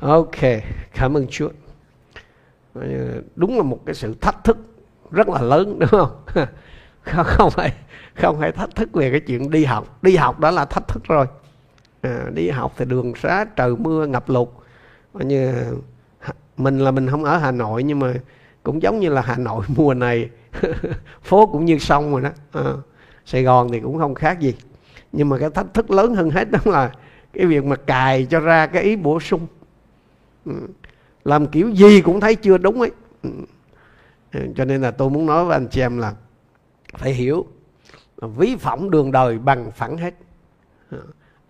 ok cảm ơn chúa. Ờ, đúng là một cái sự thách thức rất là lớn đúng không? Không, không phải không phải thách thức về cái chuyện đi học. Đi học đó là thách thức rồi. À, đi học thì đường xá trời mưa ngập lụt. Như mình là mình không ở Hà Nội nhưng mà cũng giống như là Hà Nội mùa này phố cũng như sông rồi đó. À, Sài Gòn thì cũng không khác gì. Nhưng mà cái thách thức lớn hơn hết đó là cái việc mà cài cho ra cái ý bổ sung. Ừ. làm kiểu gì cũng thấy chưa đúng ấy. Ừ. Ừ, cho nên là tôi muốn nói với anh chị em là phải hiểu ví phỏng đường đời bằng phẳng hết.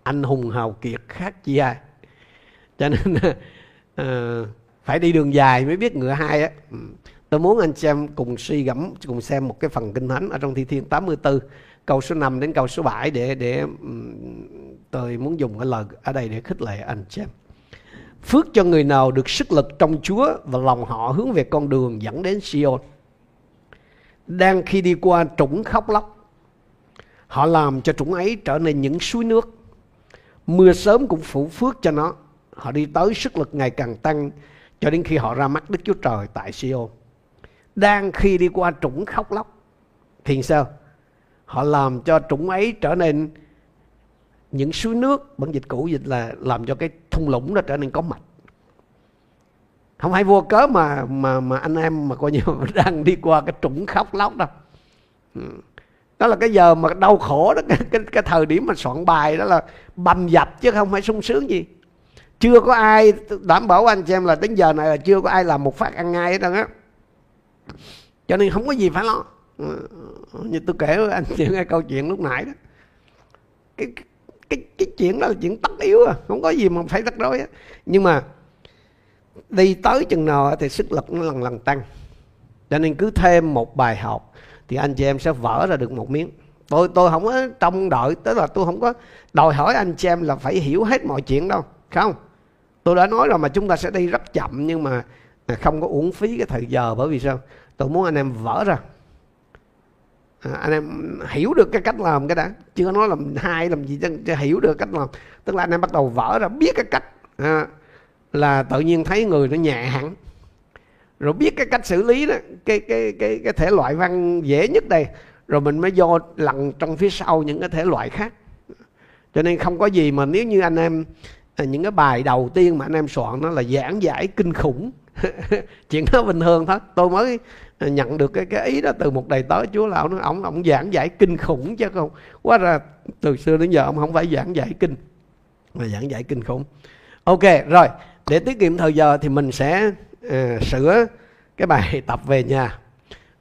Anh hùng hào kiệt khác chi ai. Cho nên uh, phải đi đường dài mới biết ngựa hai á. Tôi muốn anh chị em cùng suy gẫm cùng xem một cái phần kinh thánh ở trong thi thiên 84 câu số 5 đến câu số 7 để để tôi muốn dùng cái lời ở đây để khích lệ anh chị em phước cho người nào được sức lực trong Chúa và lòng họ hướng về con đường dẫn đến Sion. Đang khi đi qua trũng khóc lóc, họ làm cho trũng ấy trở nên những suối nước. Mưa sớm cũng phủ phước cho nó. Họ đi tới sức lực ngày càng tăng cho đến khi họ ra mắt Đức Chúa Trời tại Sion. Đang khi đi qua trũng khóc lóc, thì sao? Họ làm cho trũng ấy trở nên những suối nước. Bản dịch cũ dịch là làm cho cái thung lũng đó trở nên có mạch. Không phải vô cớ mà mà mà anh em mà coi như đang đi qua cái trũng khóc lóc đâu. Ừ. Đó là cái giờ mà đau khổ đó cái, cái, cái thời điểm mà soạn bài đó là bầm dập chứ không phải sung sướng gì. Chưa có ai đảm bảo anh chị em là đến giờ này là chưa có ai làm một phát ăn ngay hết trơn á. Cho nên không có gì phải lo. Ừ, ừ, như tôi kể với anh chị nghe câu chuyện lúc nãy đó. Cái cái cái chuyện đó là chuyện tất yếu à không có gì mà phải rắc rối á. Nhưng mà đi tới chừng nào thì sức lực nó lần lần tăng. Cho nên cứ thêm một bài học thì anh chị em sẽ vỡ ra được một miếng. Tôi tôi không có trông đợi, tức là tôi không có đòi hỏi anh chị em là phải hiểu hết mọi chuyện đâu không? Tôi đã nói rồi mà chúng ta sẽ đi rất chậm nhưng mà không có uổng phí cái thời giờ bởi vì sao? Tôi muốn anh em vỡ ra à, anh em hiểu được cái cách làm cái đã. Chưa nói làm hai làm gì chứ hiểu được cách làm. Tức là anh em bắt đầu vỡ ra biết cái cách à, là tự nhiên thấy người nó nhẹ hẳn. Rồi biết cái cách xử lý đó cái cái cái cái thể loại văn dễ nhất đây. Rồi mình mới do lặn trong phía sau những cái thể loại khác. Cho nên không có gì mà nếu như anh em à, những cái bài đầu tiên mà anh em soạn nó là giảng giải kinh khủng. Chuyện đó bình thường thôi. Tôi mới nhận được cái cái ý đó từ một đầy tớ chúa lão nó ông ông giảng giải kinh khủng chứ không. Quá ra từ xưa đến giờ ông không phải giảng giải kinh mà giảng giải kinh khủng. Ok rồi để tiết kiệm thời giờ thì mình sẽ uh, sửa cái bài tập về nhà.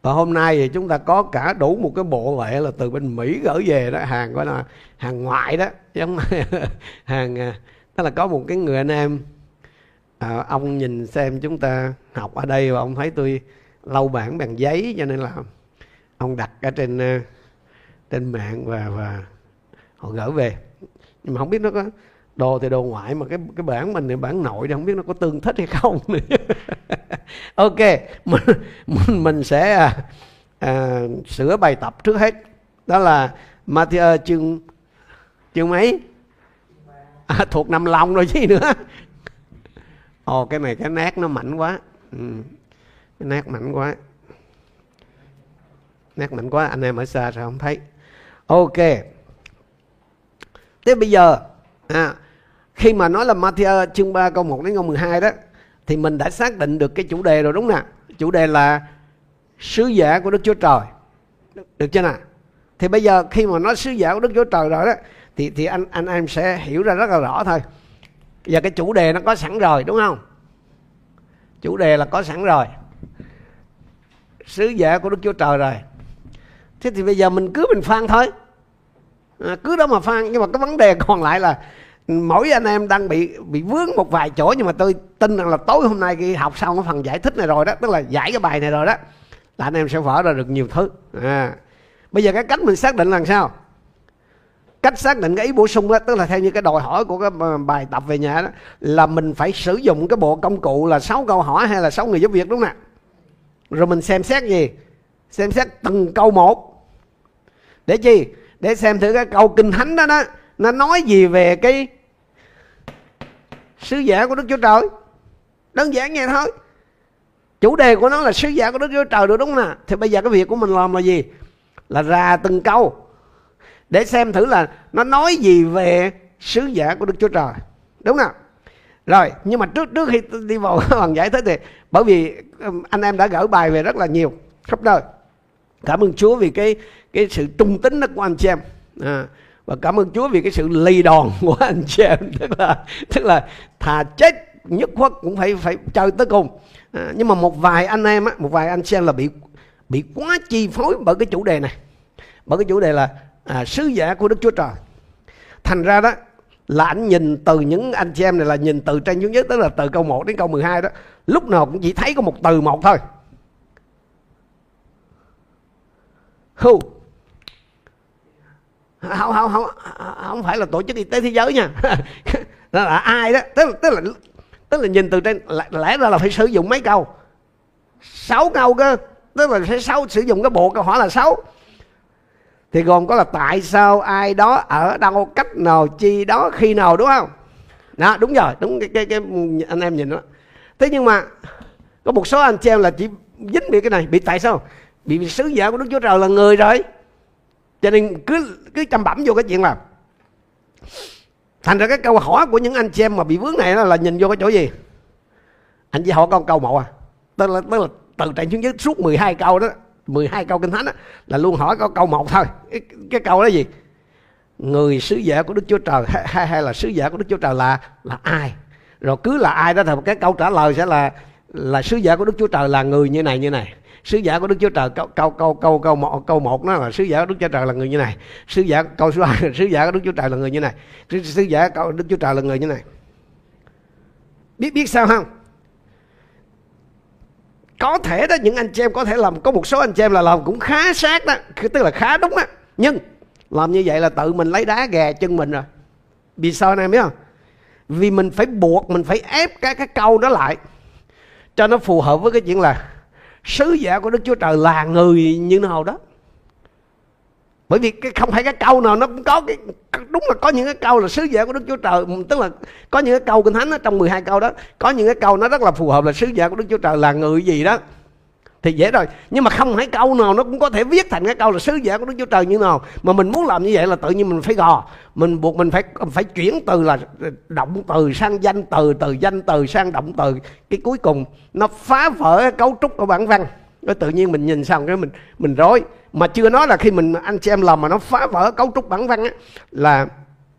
Và hôm nay thì chúng ta có cả đủ một cái bộ lệ là từ bên Mỹ gửi về đó hàng gọi là hàng ngoại đó giống hàng ờ, tức là có một cái người anh em à, ông nhìn xem chúng ta học ở đây và ông thấy tôi lau bản bằng giấy cho nên là ông đặt ở trên ờ, trên mạng và và họ gửi về. Nhưng mà không biết nó có đồ thì đồ ngoại mà cái cái bản mình thì bản nội thì không biết nó có tương thích hay không ok mình mình, mình sẽ à, à, sửa bài tập trước hết. Đó là Matthew ờ, chương chương mấy? À, thuộc nằm lòng rồi chứ nữa. Ồ cái này cái nát nó mạnh quá. Ừ nét nát mạnh quá. Nét mạnh quá anh em ở xa sao không thấy? Ok. Thế bây giờ. À, khi mà nói là Matthew chương 3 câu 1 đến câu 12 đó thì mình đã xác định được cái chủ đề rồi đúng nè chủ đề là sứ giả của Đức Chúa Trời. Được chưa nào? Thì bây giờ khi mà nói sứ giả của Đức Chúa Trời rồi đó thì thì anh anh em sẽ hiểu ra rất là rõ thôi. Giờ cái chủ đề nó có sẵn rồi đúng không? Chủ đề là có sẵn rồi sứ giả của Đức Chúa Trời rồi. Thế thì bây giờ mình cứ mình phan thôi. À, cứ đó mà phan nhưng mà cái vấn đề còn lại là mỗi anh em đang bị bị vướng một vài chỗ. Nhưng mà tôi tin rằng là tối hôm nay khi học xong cái phần giải thích này rồi đó tức là giải cái bài này rồi đó là anh em sẽ vỡ ra được nhiều thứ. À. bây giờ cái cách mình xác định là sao? Cách xác định cái ý bổ sung đó tức là theo như cái đòi hỏi của cái ờ, bài tập về nhà đó là mình phải sử dụng cái bộ công cụ là sáu câu hỏi hay là sáu người giúp việc đúng không ạ? Rồi mình xem xét gì? Xem xét từng câu một. Để chi? Để xem thử cái câu kinh thánh đó đó, nó nói gì về cái sứ giả của Đức Chúa Trời. Đơn giản vậy thôi. Chủ đề của nó là sứ giả của đức chúa trời được đúng không nè thì bây giờ cái việc của mình làm là gì? Là ra từng câu. Để xem thử là nó nói gì về sứ giả của đức chúa trời. Đúng không rồi nhưng mà trước trước khi đi vào phần giải thích thì bởi vì anh em đã gửi bài về rất là nhiều khắp nơi. Cảm ơn chúa vì cái cái sự trung tín đó của anh chị em. À, và cảm ơn Chúa vì cái sự lì đòn của anh chị em. Tức là tức là thà chết nhất khuất cũng phải phải chơi tới cùng. À, nhưng mà một vài anh em á một vài anh chị em là bị bị quá chi phối bởi cái chủ đề này. Bởi cái chủ đề là à, sứ giả của Đức Chúa Trời. Thành ra đó là anh nhìn từ những anh chị em này là nhìn từ trên xuống nhất, tức là từ câu 1 đến câu 12 đó. Lúc nào cũng chỉ thấy có một từ một thôi. Who không không không không phải là tổ chức y tế thế giới nha. Đó là ai đó? Tức là tức là tức là nhìn từ trên lẽ ra là phải sử dụng mấy câu? Sáu câu cơ. Tức là phải sáu, sử dụng cái bộ câu hỏi là sáu thì gồm có là tại sao ai đó ở đâu cách nào chi đó khi nào đúng không? Đó đúng rồi đúng cái cái, cái anh em nhìn đó. Thế nhưng mà có một số anh chị em là chỉ dính bị cái này bị tại sao? Bị sứ giả của đức chúa trời là người rồi. Cho nên cứ cứ chăm bẩm vô cái chuyện là thành ra cái câu hỏi của những anh chị em mà bị vướng này là, là nhìn vô cái chỗ gì? Anh chị hỏi con câu một à? Tức là, tức là từ trạng xuống dưới suốt 12 câu đó. 12 câu kinh thánh đó, là luôn hỏi có câu một thôi. Cái, cái câu đó gì? Người sứ giả của đức chúa trời hay, hay là sứ giả của đức chúa trời là là ai? Rồi cứ là ai đó thì cái câu trả lời sẽ là là sứ giả của đức chúa trời là người như này như này. Sứ giả của đức chúa trời câu câu câu câu câu một câu một nó là sứ giả của đức chúa trời là người như này. Sứ giả câu số hai sứ giả của đức chúa trời là người như này. Sứ, sứ giả câu đức chúa trời là người như này. Biết biết sao không? Có thể đó, những anh chị em có thể làm, có một số anh chị em là làm cũng khá sát đó tức là khá đúng á. Nhưng, làm như vậy là tự mình lấy đá gà chân mình rồi. Vì sao anh em biết không? Vì mình phải buộc, mình phải ép cái cái câu đó lại, cho nó phù hợp với cái chuyện là sứ giả của Đức Chúa Trời là người như nào đó bởi vì cái không phải cái câu nào nó cũng có cái đúng là có những cái câu là sứ giả của Đức Chúa Trời tức là có những cái câu kinh thánh đó, trong 12 câu đó có những cái câu nó rất là phù hợp là sứ giả của Đức Chúa Trời là người gì đó. Thì dễ rồi. Nhưng mà không phải câu nào nó cũng có thể viết thành cái câu là sứ giả của Đức Chúa Trời như nào. Mà mình muốn làm như vậy là tự nhiên mình phải gò. Mình buộc mình phải phải chuyển từ là động từ sang danh từ từ danh từ sang động từ. Cái cuối cùng nó phá vỡ cái cấu trúc của bản văn nó tự nhiên mình nhìn xong cái mình mình rối. Mà chưa nói là khi mình anh chị em làm mà nó phá vỡ cấu trúc bản văn á là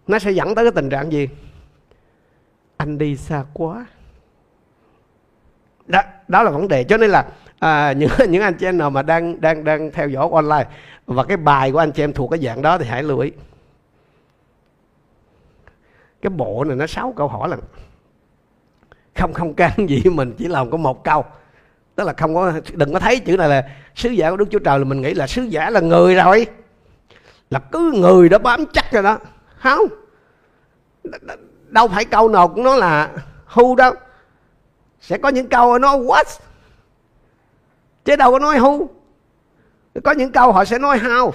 nó sẽ dẫn tới cái tình trạng gì? Anh đi xa quá. Đó đó là vấn đề. Cho nên là à, những những anh chị em nào mà đang đang đang theo dõi online và cái bài của anh chị em thuộc cái dạng đó thì hãy lưu ý. Cái bộ này nó sáu câu hỏi là không không can gì mình chỉ làm có một câu tức là không có, đừng có thấy chữ này là sứ giả của đức chúa trời, là mình nghĩ là sứ giả là người rồi. Là cứ người đó bám chắc rồi đó. Không. Đâu phải câu nào cũng nói là who đâu. Sẽ có những câu nó what? Chứ đâu có nói who có những câu họ sẽ nói how,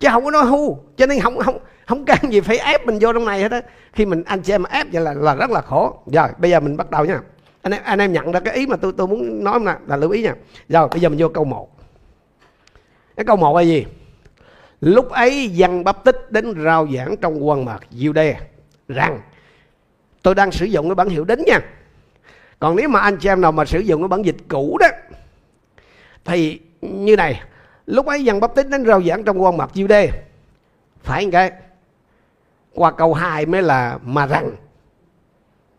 chứ không có nói who. Cho nên không không không can gì phải ép mình vô trong này hết á. Khi mình, anh chị em ép vậy là là rất là khổ. Rồi, bây giờ mình bắt đầu nha anh em anh em nhận ra cái ý mà tôi tôi muốn nói là, là lưu ý nha. Rồi bây giờ mình vô câu 1 cái câu 1 là gì? Lúc ấy dân bắp tích đến rao giảng trong quân mạc Jude rằng tôi đang sử dụng cái bản hiệu đính nha. Còn nếu mà anh chị em nào mà sử dụng cái bản dịch cũ đó thì như này lúc ấy dân bắp tích đến rao giảng trong quân mạc Jude phải cái? Qua câu 2 mới là mà rằng.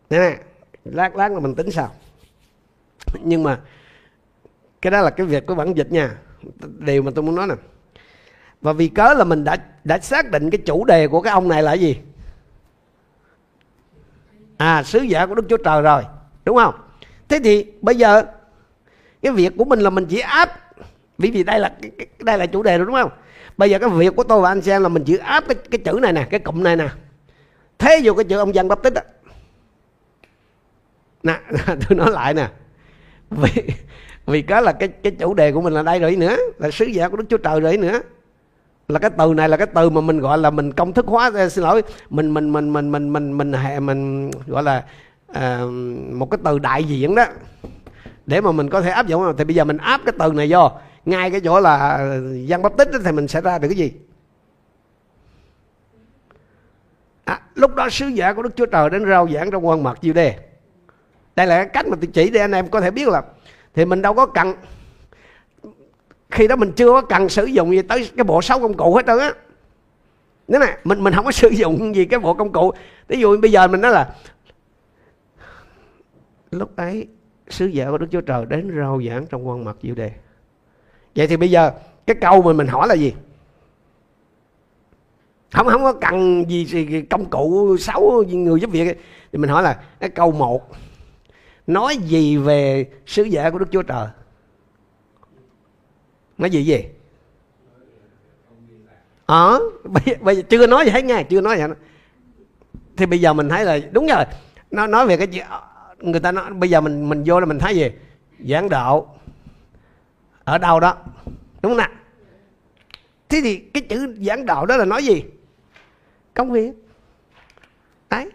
Nè lát lát là mình tính sao nhưng mà cái đó là cái việc của bản dịch nha. Điều mà tôi muốn nói nè. Và vì cớ là mình đã đã xác định cái chủ đề của cái ông này là gì? À sứ giả của đức chúa trời rồi đúng không? Thế thì bây giờ cái việc của mình là mình chỉ áp vì vì đây là đây là chủ đề rồi đúng không? Bây giờ cái việc của tôi và anh xem là mình chỉ áp cái, cái chữ này nè cái cụm này nè. Thế vô cái chữ ông dân bắp tích á nè tôi nói lại nè. Vì vì cái là cái cái chủ đề của mình là đây rồi nữa là sứ giả của đức chúa trời rồi nữa. Là cái từ này là cái từ mà mình gọi là mình công thức hóa à, xin lỗi mình mình mình mình mình mình mình hệ mình, mình gọi là à, một cái từ đại diện đó. Để mà mình có thể áp dụng thì bây giờ mình áp cái từ này vô. Ngay cái chỗ là à, giăng bắp tích thì mình sẽ ra được cái gì? À, lúc đó sứ giả của đức chúa trời đến rao giảng trong quan mật chiêu đề đây là cái cách mà tôi chỉ để anh em có thể biết là thì mình đâu có cần khi đó mình chưa có cần sử dụng gì tới cái bộ sáu công cụ hết trơn á. Nếu này, mình mình không có sử dụng gì cái bộ công cụ. Ví dụ bây giờ mình nói là lúc ấy sứ giả của Đức Chúa Trời đến rao giảng trong quan mặt diệu đề vậy thì bây giờ cái câu mà mình hỏi là gì? Không không có cần gì, gì công cụ xấu người giúp việc thì mình hỏi là cái câu một nói gì về sứ giả của Đức Chúa Trời? Nói gì gì ờ bây, bây giờ chưa nói gì hết nha chưa nói gì hết. Thì bây giờ mình thấy là đúng rồi. Nó nói về cái gì người ta nói bây giờ mình mình vô là mình thấy gì? Giảng đạo ở đâu đó. Đúng không nào? Thế thì cái chữ giảng đạo đó là nói gì? Công việc đấy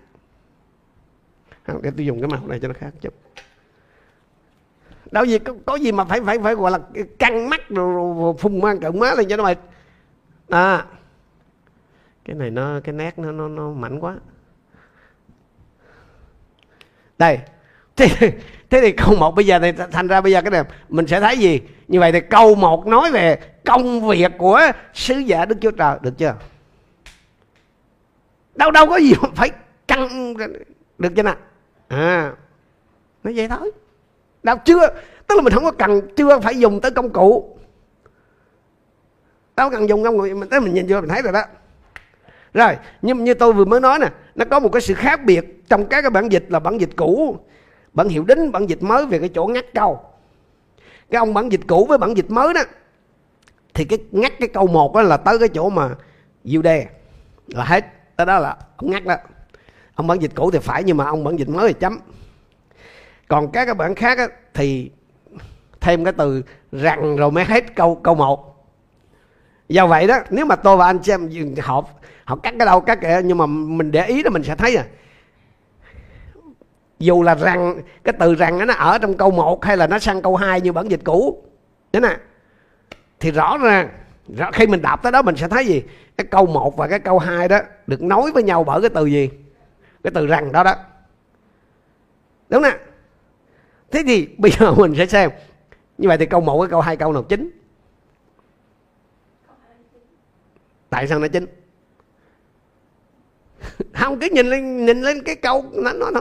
để tôi dùng cái màu này cho nó khác chút. Đâu gì có, có gì mà phải phải phải gọi là căng mắt rồi, rồi phùng mang cận má lên cho nó mệt. À cái này nó cái nét nó nó nó mạnh quá. Đây thế, thế thì câu một bây giờ thì thành ra bây giờ cái này mình sẽ thấy gì? Như vậy thì câu một nói về công việc của sứ giả đức chúa trời được chưa? Đâu đâu có gì phải căng được chưa nào? À. Nó vậy thôi. Đâu chưa? Tức là mình không có cần, chưa phải dùng tới công cụ. Đâu cần dùng công cụ mình tới mình nhìn vô mình thấy rồi đó. Rồi, nhưng như tôi vừa mới nói nè, nó có một cái sự khác biệt trong các cái bản dịch là bản dịch cũ, bản hiệu đính, bản dịch mới về cái chỗ ngắt câu. Cái ông bản dịch cũ với bản dịch mới đó, thì cái ngắt cái câu một đó là tới cái chỗ mà diêu đe là hết. Tới đó là ông ngắt đó ông bản dịch cũ thì phải nhưng mà ông bản dịch mới thì chấm. Còn các cái bản khác á, thì thêm cái từ rằng rồi mới hết câu câu một. Do vậy đó nếu mà tôi và anh xem họ họ cắt cái đâu cắt kìa nhưng mà mình để ý đó mình sẽ thấy à dù là rằng cái từ rằng nó ở trong câu 1 hay là nó sang câu 2 như bản dịch cũ thế nè thì rõ ràng rõ, khi mình đọc tới đó mình sẽ thấy gì? Cái câu 1 và cái câu 2 đó được nối với nhau bởi cái từ gì? Cái từ rằng đó đó. Đúng nè thế thì bây giờ mình sẽ xem. Như vậy thì câu một với câu hai, câu nào chính? Tại sao nó chính? Không, cứ nhìn lên nhìn lên cái câu nó nó nó.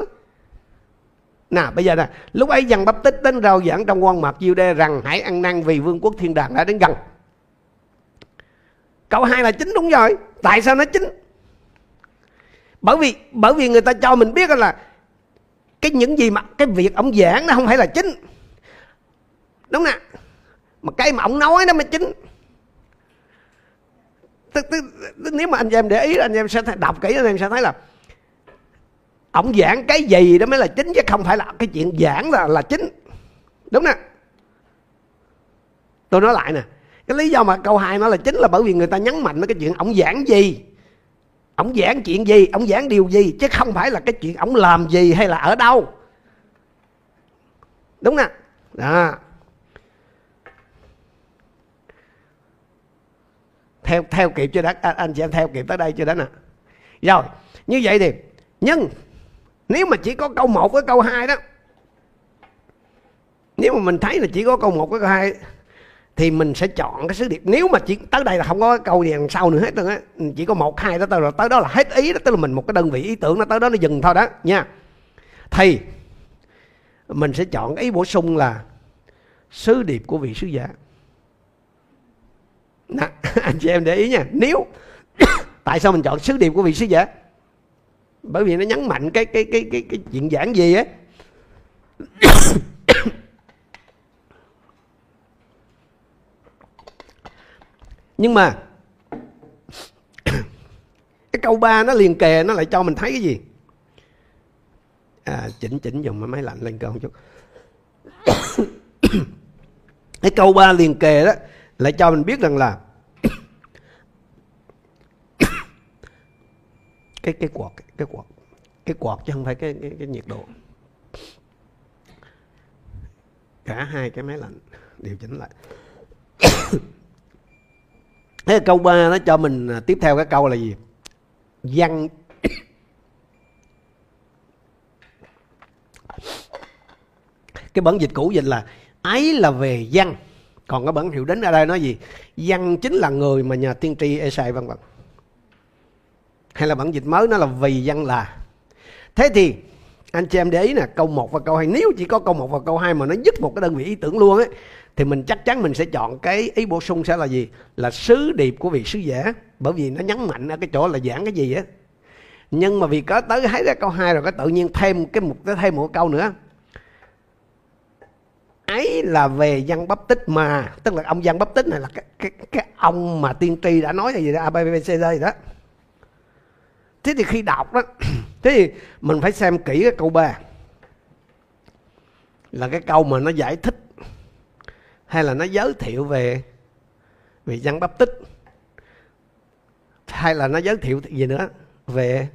Nè bây giờ nè, Lúc ấy dần bắp tích đến rao giảng trong quan mạc diêu đê rằng, hãy ăn năn vì vương quốc thiên đàng đã đến gần. Câu hai là chính đúng rồi. Tại sao nó chính? Bởi vì bởi vì người ta cho mình biết là Cái những gì mà Cái việc ông giảng nó không phải là chính. Đúng nè Mà cái mà ông nói nó mới chính. Tức, tức, tức, nếu mà anh em để ý anh em sẽ đọc kỹ anh em sẽ thấy là ông giảng cái gì đó mới là chính chứ không phải là cái chuyện giảng là là chính. Đúng nè tôi nói lại nè cái lý do mà câu hai nó là chính là bởi vì người ta nhấn mạnh cái chuyện ông giảng gì ông giảng chuyện gì? Ông giảng điều gì? Chứ không phải là cái chuyện ông làm gì hay là ở đâu. Đúng nè đó. Theo theo kịp chưa đó? À, anh chị em theo kịp tới đây chưa đó nè? Rồi, như vậy thì, nhưng nếu mà chỉ có câu 1 với câu 2 đó, nếu mà mình thấy là chỉ có câu 1 với câu 2 thì mình sẽ chọn cái sứ điệp. Nếu mà chỉ tới đây là không có câu gì đằng sau nữa hết rồi á ừ, chỉ có một hai đó tới rồi tới đó là hết ý đó tức là mình một cái đơn vị ý tưởng nó tới đó nó dừng thôi đó nha. Thì mình sẽ chọn ý bổ sung là sứ điệp của vị sứ giả. Nà, anh chị em để ý nha. Nếu tại sao mình chọn sứ điệp của vị sứ giả? Bởi vì nó nhấn mạnh cái cái cái cái cái chuyện giảng gì á. nhưng mà cái câu 3 nó liền kề nó lại cho mình thấy cái gì? À, chỉnh chỉnh dùng máy lạnh lên con chút. Cái câu 3 liền kề đó lại cho mình biết rằng là cái cái quạt cái quạt cái quạt chứ không phải cái cái, cái nhiệt độ. Cả hai cái máy lạnh điều chỉnh lại thế câu ba nó cho mình à, tiếp theo cái câu là gì? Văn. Cái bản dịch cũ dịch là, ấy là về văn. Còn cái bản hiệu đến ở đây nói gì? Văn chính là người mà nhà tiên tri Esai vân vân. Hay là bản dịch mới nó là, vì văn là. Thế thì, anh chị em để ý nè, câu 1 và câu 2 nếu chỉ có câu 1 và câu 2 mà nó dứt một cái đơn vị ý tưởng luôn ấy thì mình chắc chắn mình sẽ chọn cái ý bổ sung sẽ là gì? Là sứ điệp của vị sứ giả. Bởi vì nó nhấn mạnh ở cái chỗ là giảng cái gì á. Nhưng mà vì có tới thấy ra câu 2 rồi có tự nhiên thêm cái mục thêm một câu nữa. Ấy là về dân bắp tích mà tức là ông dân bắp tích này là cái cái, cái ông mà tiên tri đã nói là gì đó abc đây đó. Thế thì khi đọc đó thế thì mình phải xem kỹ cái câu 3 là cái câu mà nó giải thích hay là nó giới thiệu về về dân bắp tích hay là nó giới thiệu gì nữa về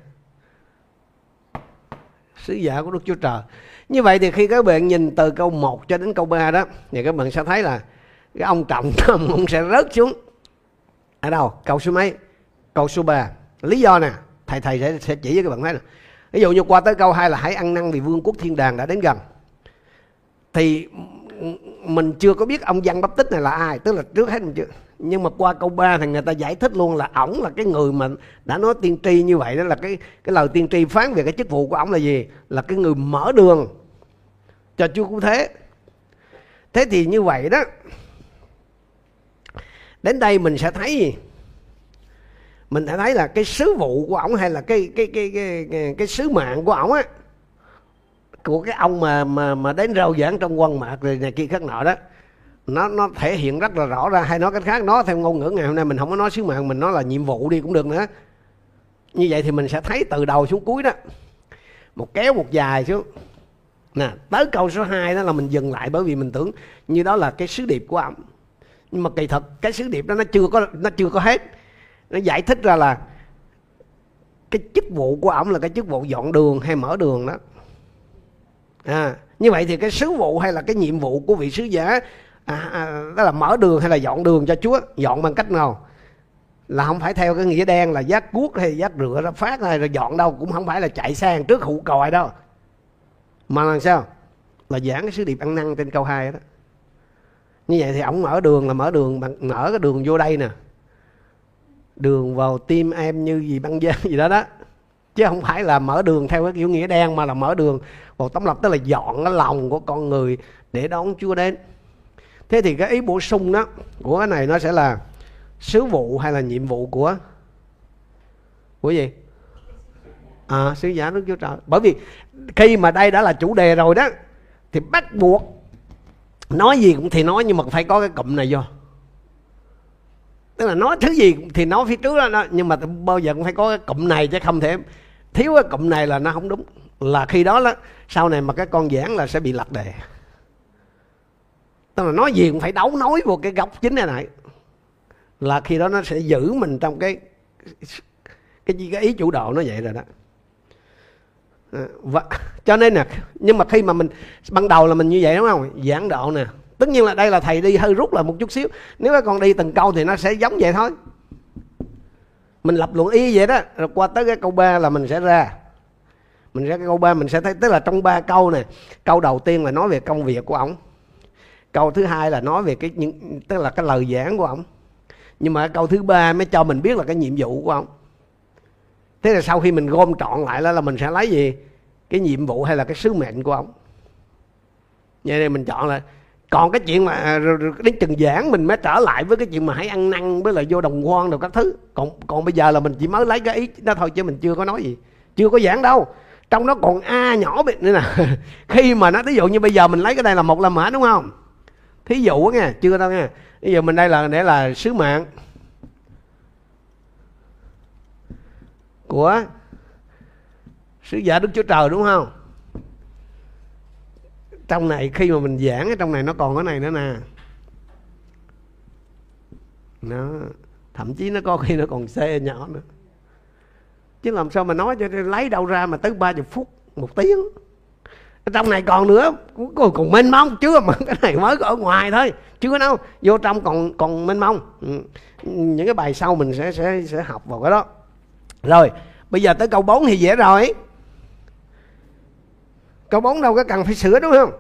sứ giả của Đức Chúa Trời. Như vậy thì khi các bạn nhìn từ câu 1 cho đến câu 3 đó thì các bạn sẽ thấy là cái ông trọng tâm ông sẽ rớt xuống ở đâu? Câu số mấy? Câu số 3. Lý do nè, thầy thầy sẽ, sẽ chỉ với các bạn thấy nè. Ví dụ như qua tới câu 2 là hãy ăn năn vì vương quốc thiên đàng đã đến gần. Thì mình chưa có biết ông Giăng bắp tích này là ai, tức là trước hết mình chưa. Nhưng mà qua câu 3 thì người ta giải thích luôn là ổng là cái người mà đã nói tiên tri như vậy đó là cái cái lời tiên tri phán về cái chức vụ của ổng là gì? Là cái người mở đường cho Chúa cũng thế. Thế thì như vậy đó đến đây mình sẽ thấy gì? Mình sẽ thấy là cái sứ vụ của ổng hay là cái cái cái cái cái, cái sứ mạng của ổng á của cái ông mà mà mà đến rao giảng trong quân mạc rồi này kia khác nọ đó, nó nó thể hiện rất là rõ ra. Hay nói cách khác, nó theo ngôn ngữ ngày hôm nay mình không có nói sứ mạng mình nói là nhiệm vụ đi cũng được nữa. Như vậy thì mình sẽ thấy từ đầu xuống cuối đó, một kéo một dài xuống. Nè, tới câu số 2 đó là mình dừng lại bởi vì mình tưởng như đó là cái sứ điệp của ông. Nhưng mà kỳ thật cái sứ điệp đó nó chưa có, nó chưa có hết. Nó giải thích ra là cái chức vụ của ông là cái chức vụ dọn đường hay mở đường đó à, như vậy thì cái sứ vụ hay là cái nhiệm vụ của vị sứ giả à, à, đó là mở đường hay là dọn đường cho Chúa dọn bằng cách nào? Là không phải theo cái nghĩa đen là giác cuốc hay giác rửa ra phát hay rồi dọn đâu cũng không phải là chạy sang trước hụ còi đâu. Mà làm sao? Là giảng cái sứ điệp ăn năn trên câu 2 đó. Như vậy thì ổng mở đường là mở đường bằng mở cái đường vô đây nè. Đường vào tim em như gì băng giang gì đó đó chứ không phải là mở đường theo cái kiểu nghĩa đen mà là mở đường. Một tấm lập tức là dọn cái lòng của con người để đón Chúa đến. Thế thì cái ý bổ sung đó của cái này nó sẽ là sứ vụ hay là nhiệm vụ của của gì? À sứ giả đức chúa trời. Bởi vì khi mà đây đã là chủ đề rồi đó, thì bắt buộc, nói gì cũng thì nói nhưng mà phải có cái cụm này vô tức là nói thứ gì thì nói phía trước đó nhưng mà bao giờ cũng phải có cái cụm này chứ không thể thiếu cái cụm này là nó không đúng. Là khi đó là sau này mà cái con giảng là sẽ bị lật đề. Tức là nói gì cũng phải đấu nối vô cái góc chính này này. Là khi đó nó sẽ giữ mình trong cái cái gì cái ý chủ đạo nó vậy rồi đó. À, và cho nên nè, nhưng mà khi mà mình, ban đầu là mình như vậy đúng không? Giảng độ nè tất nhiên là đây là thầy đi hơi rút lại một chút xíu. Nếu các con đi từng câu thì nó sẽ giống vậy thôi. Mình lập luận y vậy đó, rồi qua tới cái câu 3 là mình sẽ ra. Mình ra cái câu 3 mình sẽ thấy, tức là trong ba câu này, câu đầu tiên là nói về công việc của ông câu thứ hai là nói về cái những, tức là cái lời giảng của ông nhưng mà câu thứ ba mới cho mình biết là cái nhiệm vụ của ông thế là sau khi mình gom trọn lại đó là mình sẽ lấy gì? Cái nhiệm vụ hay là cái sứ mệnh của ông vậy nên mình chọn là còn cái chuyện mà à, đến chừng giảng mình mới trở lại với cái chuyện mà hãy ăn năn với lại vô đồng quan rồi các thứ. Còn còn bây giờ là mình chỉ mới lấy cái ý đó thôi chứ mình chưa có nói gì. Chưa có giảng đâu. Trong đó còn a nhỏ biệt nữa nè. Khi mà nó ví dụ như bây giờ mình lấy cái này là một là mã đúng không? Thí dụ nghe chưa đâu nghe bây giờ mình đây là, để là sứ mạng của sứ giả đức chúa trời, đúng không? Trong này khi mà mình giảng ở trong này nó còn cái này nữa nè. Nó thậm chí nó có khi nó còn xe nhỏ nữa. Chứ làm sao mà nói cho lấy đâu ra mà tới ba chục phút một tiếng. Trong này còn nữa còn, còn mênh mông chưa mà cái này mới ở ngoài thôi chưa đâu. Vô trong còn còn mênh mông. Ừ. những cái bài sau mình sẽ sẽ sẽ học vào cái đó. Rồi bây giờ tới câu 4 thì dễ rồi câu 4 đâu có cần phải sửa đúng không?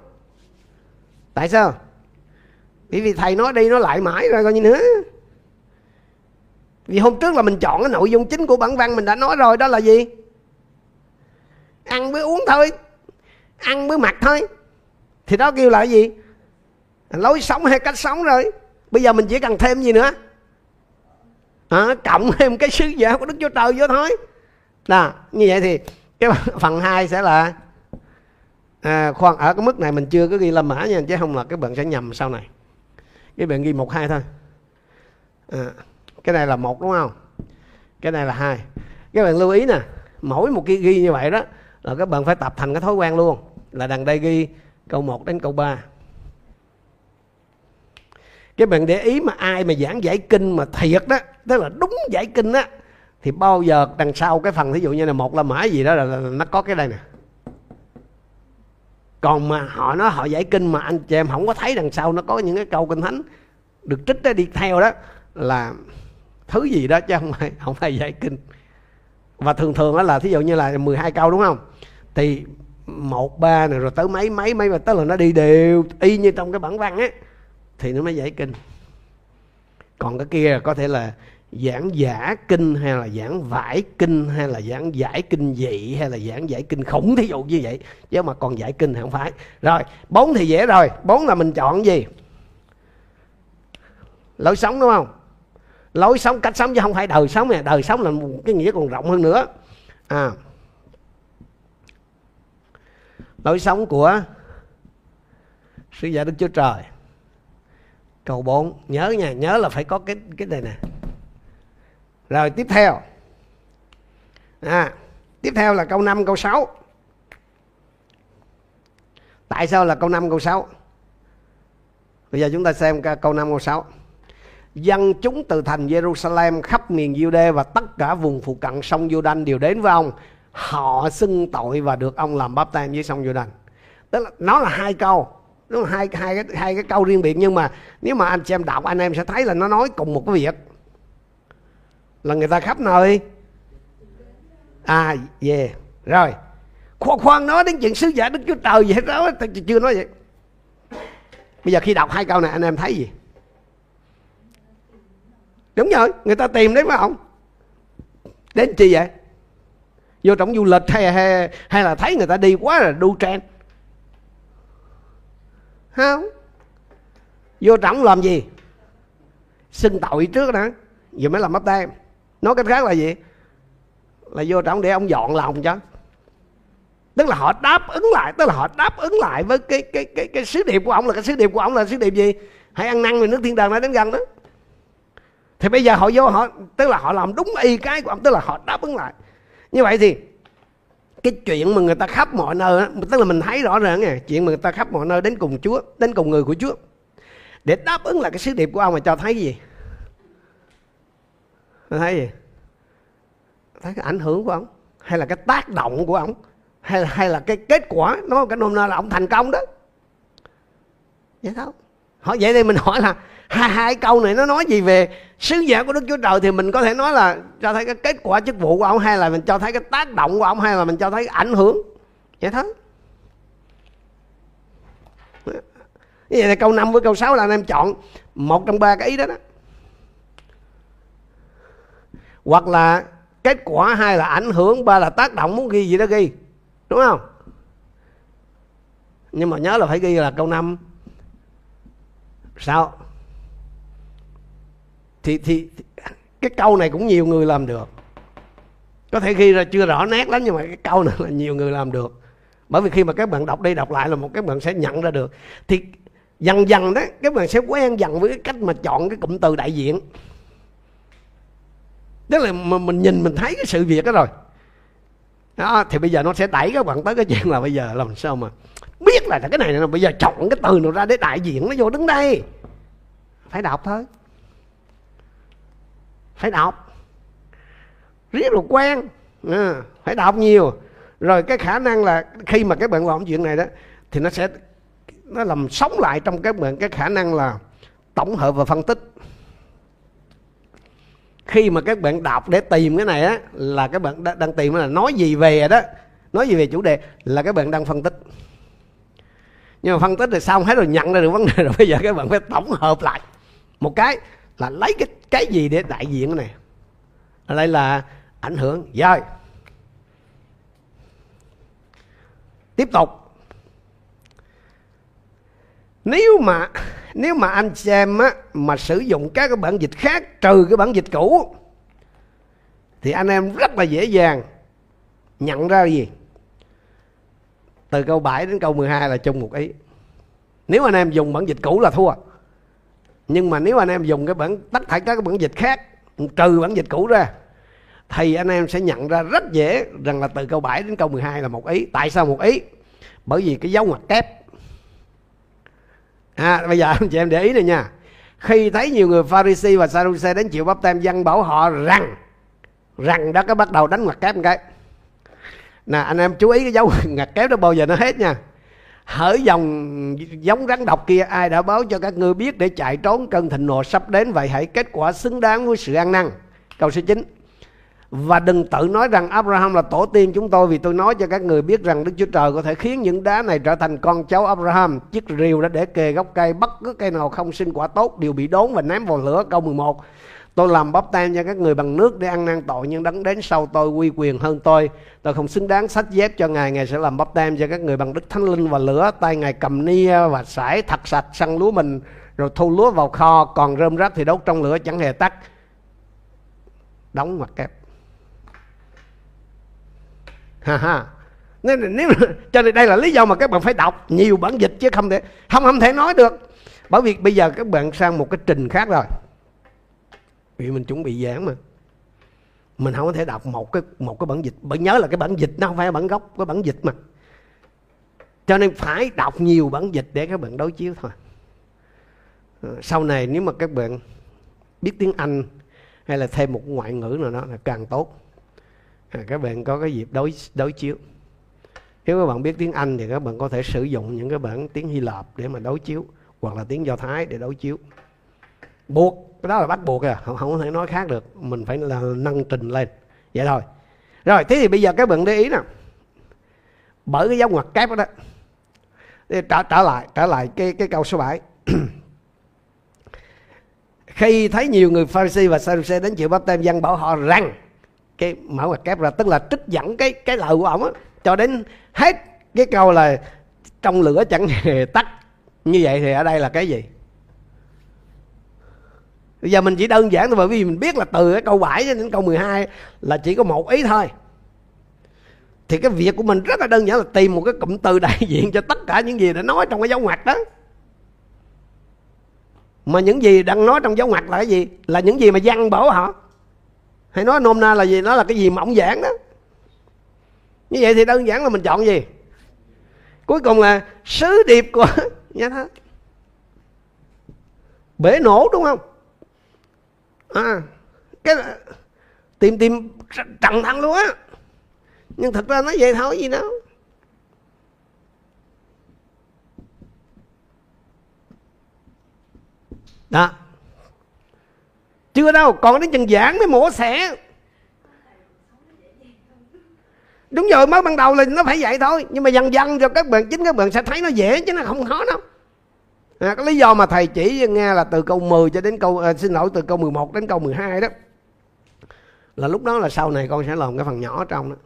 Tại sao? Bởi vì thầy nói đi nó lại mãi rồi coi như nữa. Vì hôm trước là mình chọn cái nội dung chính của bản văn mình đã nói rồi đó là gì? Ăn với uống thôi. Ăn với mặc thôi. Thì đó kêu là cái gì? Lối sống hay cách sống rồi. Bây giờ mình chỉ cần thêm gì nữa? À, cộng thêm cái sứ giả của đức chúa trời vô thôi. Đó, như vậy thì cái phần 2 sẽ là à, khoan ở cái mức này mình chưa có ghi la mã nha chứ không là các bạn sẽ nhầm sau này. Cái bạn ghi một hai thôi. À, cái này là một đúng không? Cái này là hai. Các bạn lưu ý nè mỗi một cái ghi như vậy đó là các bạn phải tập thành cái thói quen luôn. Là đằng đây ghi câu 1 đến câu 3 cái bạn để ý mà ai mà giảng giải kinh mà thiệt đó tức là đúng giải kinh á thì bao giờ đằng sau cái phần thí dụ như là một là mã gì đó là, là, là nó có cái đây nè còn mà họ nói họ giải kinh mà anh chị em không có thấy đằng sau nó có những cái câu kinh thánh được trích ra đi theo đó, là thứ gì đó chứ không phải không phải giải kinh. Và thường thường đó là thí dụ như là 12 câu đúng không? Thì một, ba này, rồi tới mấy mấy mấy, và tới là nó đi đều y như trong cái bản văn á, thì nó mới giải kinh. Còn cái kia có thể là giảng giả kinh hay là giảng vải kinh hay là giảng giải kinh dị hay là giảng giải kinh khủng, thí dụ như vậy. Chứ mà còn giải kinh thì không phải. Rồi, bốn thì dễ rồi. Bốn là mình chọn gì? Lối sống, đúng không? Lối sống, cách sống, chứ không phải đời sống nè. đời sống là một cái nghĩa còn rộng hơn nữa. À. Lối sống của sư giả đức chúa trời. Câu 4 nhớ nha, nhớ là phải có cái cái này nè rồi tiếp theo. À, tiếp theo là câu 5 câu 6 tại sao là câu 5 câu 6 bây giờ chúng ta xem câu 5 câu 6 dân chúng từ thành Jerusalem khắp miền Giu-đê và tất cả vùng phụ cận sông Jordan đều đến với ông. Họ xưng tội và được ông làm báp tem với sông Jordan tức là nó là hai câu. Nó là hai hai cái hai cái câu riêng biệt nhưng mà nếu mà anh xem đọc anh em sẽ thấy là nó nói cùng một cái việc là người ta khắp nơi. À về yeah. rồi. Khoan khoan nói đến chuyện sứ giả đức chúa trời vậy đó tôi chưa nói vậy. Bây giờ khi đọc hai câu này anh em thấy gì? Đúng rồi người ta tìm đấy phải không? Đến chi vậy? Vô trong du lịch hay, hay hay là thấy người ta đi quá là đu trend? Không. Vô trọng làm gì? Xưng tội trước đó giờ mới làm bắp tay nói cách khác là gì? Là vô trọng để ông dọn lòng cho. Tức là họ đáp ứng lại, tức là họ đáp ứng lại với cái cái cái cái sứ điệp của ông. Là cái sứ điệp của ông là sứ điệp gì? Hãy ăn năn về nước thiên đàng đã đến gần đó. Thì bây giờ họ vô họ, tức là họ làm đúng y cái của ông, tức là họ đáp ứng lại. Như vậy thì, cái chuyện mà người ta khắp mọi nơi tức là mình thấy rõ ràng nè chuyện mà người ta khắp mọi nơi đến cùng Chúa, đến cùng người của Chúa. Để đáp ứng là cái sứ điệp của ông mà cho thấy cái gì? Thấy gì? Thấy cái ảnh hưởng của ông, hay là cái tác động của ông, hay là hay là cái kết quả nó cái nôm na là ông thành công đó. Vậy thôi. Hỏi, vậy thì mình hỏi là hai hai câu này nó nói gì về sứ giả của Đức Chúa Trời thì mình có thể nói là cho thấy cái kết quả chức vụ của ông, hay là mình cho thấy cái tác động của ông, hay là mình cho thấy cái ảnh hưởng. Vậy thôi. Như vậy là câu 5 với câu 6 là anh em chọn một trong ba cái ý đó đó hoặc là kết quả hai là ảnh hưởng ba là tác động muốn ghi gì đó ghi. Đúng không? Nhưng mà nhớ là phải ghi là câu năm. Sao? Thì, thì, thì cái câu này cũng nhiều người làm được. Có thể ghi ra chưa rõ nét lắm nhưng mà cái câu này là nhiều người làm được. Bởi vì khi mà các bạn đọc đi đọc lại là một các bạn sẽ nhận ra được. Thì dần dần đó các bạn sẽ quen dần với cái cách mà chọn cái cụm từ đại diện tức là mà mình nhìn mình thấy cái sự việc đó rồi. Đó, thì bây giờ nó sẽ đẩy các bạn tới cái chuyện là bây giờ làm sao mà biết là cái này là bây giờ chọn cái từ nào ra để đại diện nó vô đứng đây. Phải đọc thôi. Phải đọc. Riết rồi quen. À, phải đọc nhiều. Rồi cái khả năng là khi mà các bạn làm chuyện này đó thì nó sẽ nó làm sống lại trong các bạn cái khả năng là tổng hợp và phân tích khi mà các bạn đọc để tìm cái này á, là các bạn đang tìm là nói gì về đó, nói gì về chủ đề, là các bạn đang phân tích. Nhưng mà phân tích thì xong hết rồi, nhận ra được vấn đề rồi, bây giờ các bạn phải tổng hợp lại. Một cái là lấy cái cái gì để đại diện cái này. Ở đây là ảnh hưởng. Rồi. Tiếp tục nếu mà nếu mà anh xem á, mà sử dụng các cái bản dịch khác trừ cái bản dịch cũ thì anh em rất là dễ dàng nhận ra gì? Từ câu 7 đến câu 12 là chung một ý. Nếu anh em dùng bản dịch cũ là thua. Nhưng mà nếu anh em dùng cái bản tất cả các cái bản dịch khác trừ bản dịch cũ ra thì anh em sẽ nhận ra rất dễ rằng là từ câu 7 đến câu 12 là một ý. Tại sao một ý? Bởi vì cái dấu ngoặc kép à, bây giờ anh chị em để ý này nha. Khi thấy nhiều người Pharisee và Sadducee đến chịu bắp tem dân bảo họ rằng rằng đó có bắt đầu đánh ngoặc kép một cái. Nè anh em chú ý cái dấu ngoặc kép đó bao giờ nó hết nha. Hỡi dòng giống rắn độc kia ai đã báo cho các ngươi biết để chạy trốn cơn thịnh nộ sắp đến vậy hãy kết quả xứng đáng với sự ăn năn. Câu số 9 và đừng tự nói rằng Abraham là tổ tiên chúng tôi vì tôi nói cho các người biết rằng Đức Chúa Trời có thể khiến những đá này trở thành con cháu Abraham. Chiếc rìu đã để kề gốc cây, bất cứ cây nào không sinh quả tốt đều bị đốn và ném vào lửa. Câu 11. Tôi làm bắp tem cho các người bằng nước để ăn năn tội nhưng đấng đến sau tôi quy quyền hơn tôi. Tôi không xứng đáng sách dép cho Ngài, Ngài sẽ làm bắp tem cho các người bằng đức thánh linh và lửa. Tay Ngài cầm nia và sải thật sạch săn lúa mình rồi thu lúa vào kho còn rơm rác thì đốt trong lửa chẳng hề tắt. Đóng mặt kép ha ha. Nên nếu cho nên đây là lý do mà các bạn phải đọc. Nhiều bản dịch chứ không thể, không không thể nói được. Bởi vì bây giờ các bạn sang một cái trình khác rồi. Vì mình chuẩn bị giảng mà. Mình không có thể đọc một cái một cái bản dịch. Bởi nhớ là cái bản dịch nó không phải bản gốc, cái bản dịch mà. Cho nên phải đọc nhiều bản dịch để các bạn đối chiếu thôi. Ờ, sau này nếu mà các bạn biết tiếng anh hay là thêm một ngoại ngữ nào đó là càng tốt à, các bạn có cái dịp đối đối chiếu. Nếu các bạn biết tiếng Anh thì các bạn có thể sử dụng những cái bản tiếng Hy Lạp để mà đối chiếu hoặc là tiếng Do Thái để đối chiếu. Buộc cái đó là bắt buộc à không, không có thể nói khác được. Mình phải là nâng trình lên. Vậy thôi. Rồi thế thì bây giờ các bạn để ý nè. Bởi cái dấu ngoặc kép đó trả trả lại trả lại cái cái câu số 7 khi thấy nhiều người Pharisee và Sadducee đến chịu bắp tem dân bảo họ rằng cái mở ngoặc kép ra, tức là trích dẫn cái cái lời của ông á. Cho đến hết cái câu là trong lửa chẳng hề tắt. Như vậy thì ở đây là cái gì? Bây giờ mình chỉ đơn giản thôi, bởi vì mình biết là từ cái câu 7 đến câu 12 là chỉ có một ý thôi. Thì cái việc của mình rất là đơn giản là tìm một cái cụm từ đại diện cho tất cả những gì đã nói trong cái dấu ngoặc đó. Mà những gì đang nói trong dấu ngoặc là cái gì? Là những gì mà văn bổ họ hay nói nôm na là gì? Nó là cái gì mỏng giản đó. Như vậy thì đơn giản là mình chọn gì? Cuối cùng là sứ điệp của nhà thơ bể nổ đúng không? À cái tìm tìm trần thăng luôn á. Nhưng thật ra nó vậy thôi, gì đâu. Đó chưa đâu còn đến chừng giảng mới mổ xẻ. Đúng rồi mới ban đầu là nó phải vậy thôi. Nhưng mà dần dần rồi các bạn chính các bạn sẽ thấy nó dễ chứ nó không khó đâu. À, cái lý do mà thầy chỉ nghe là từ câu 10 cho đến câu à, xin lỗi từ câu 11 đến câu 12 đó. Là lúc đó là sau này con sẽ làm cái phần nhỏ trong đó.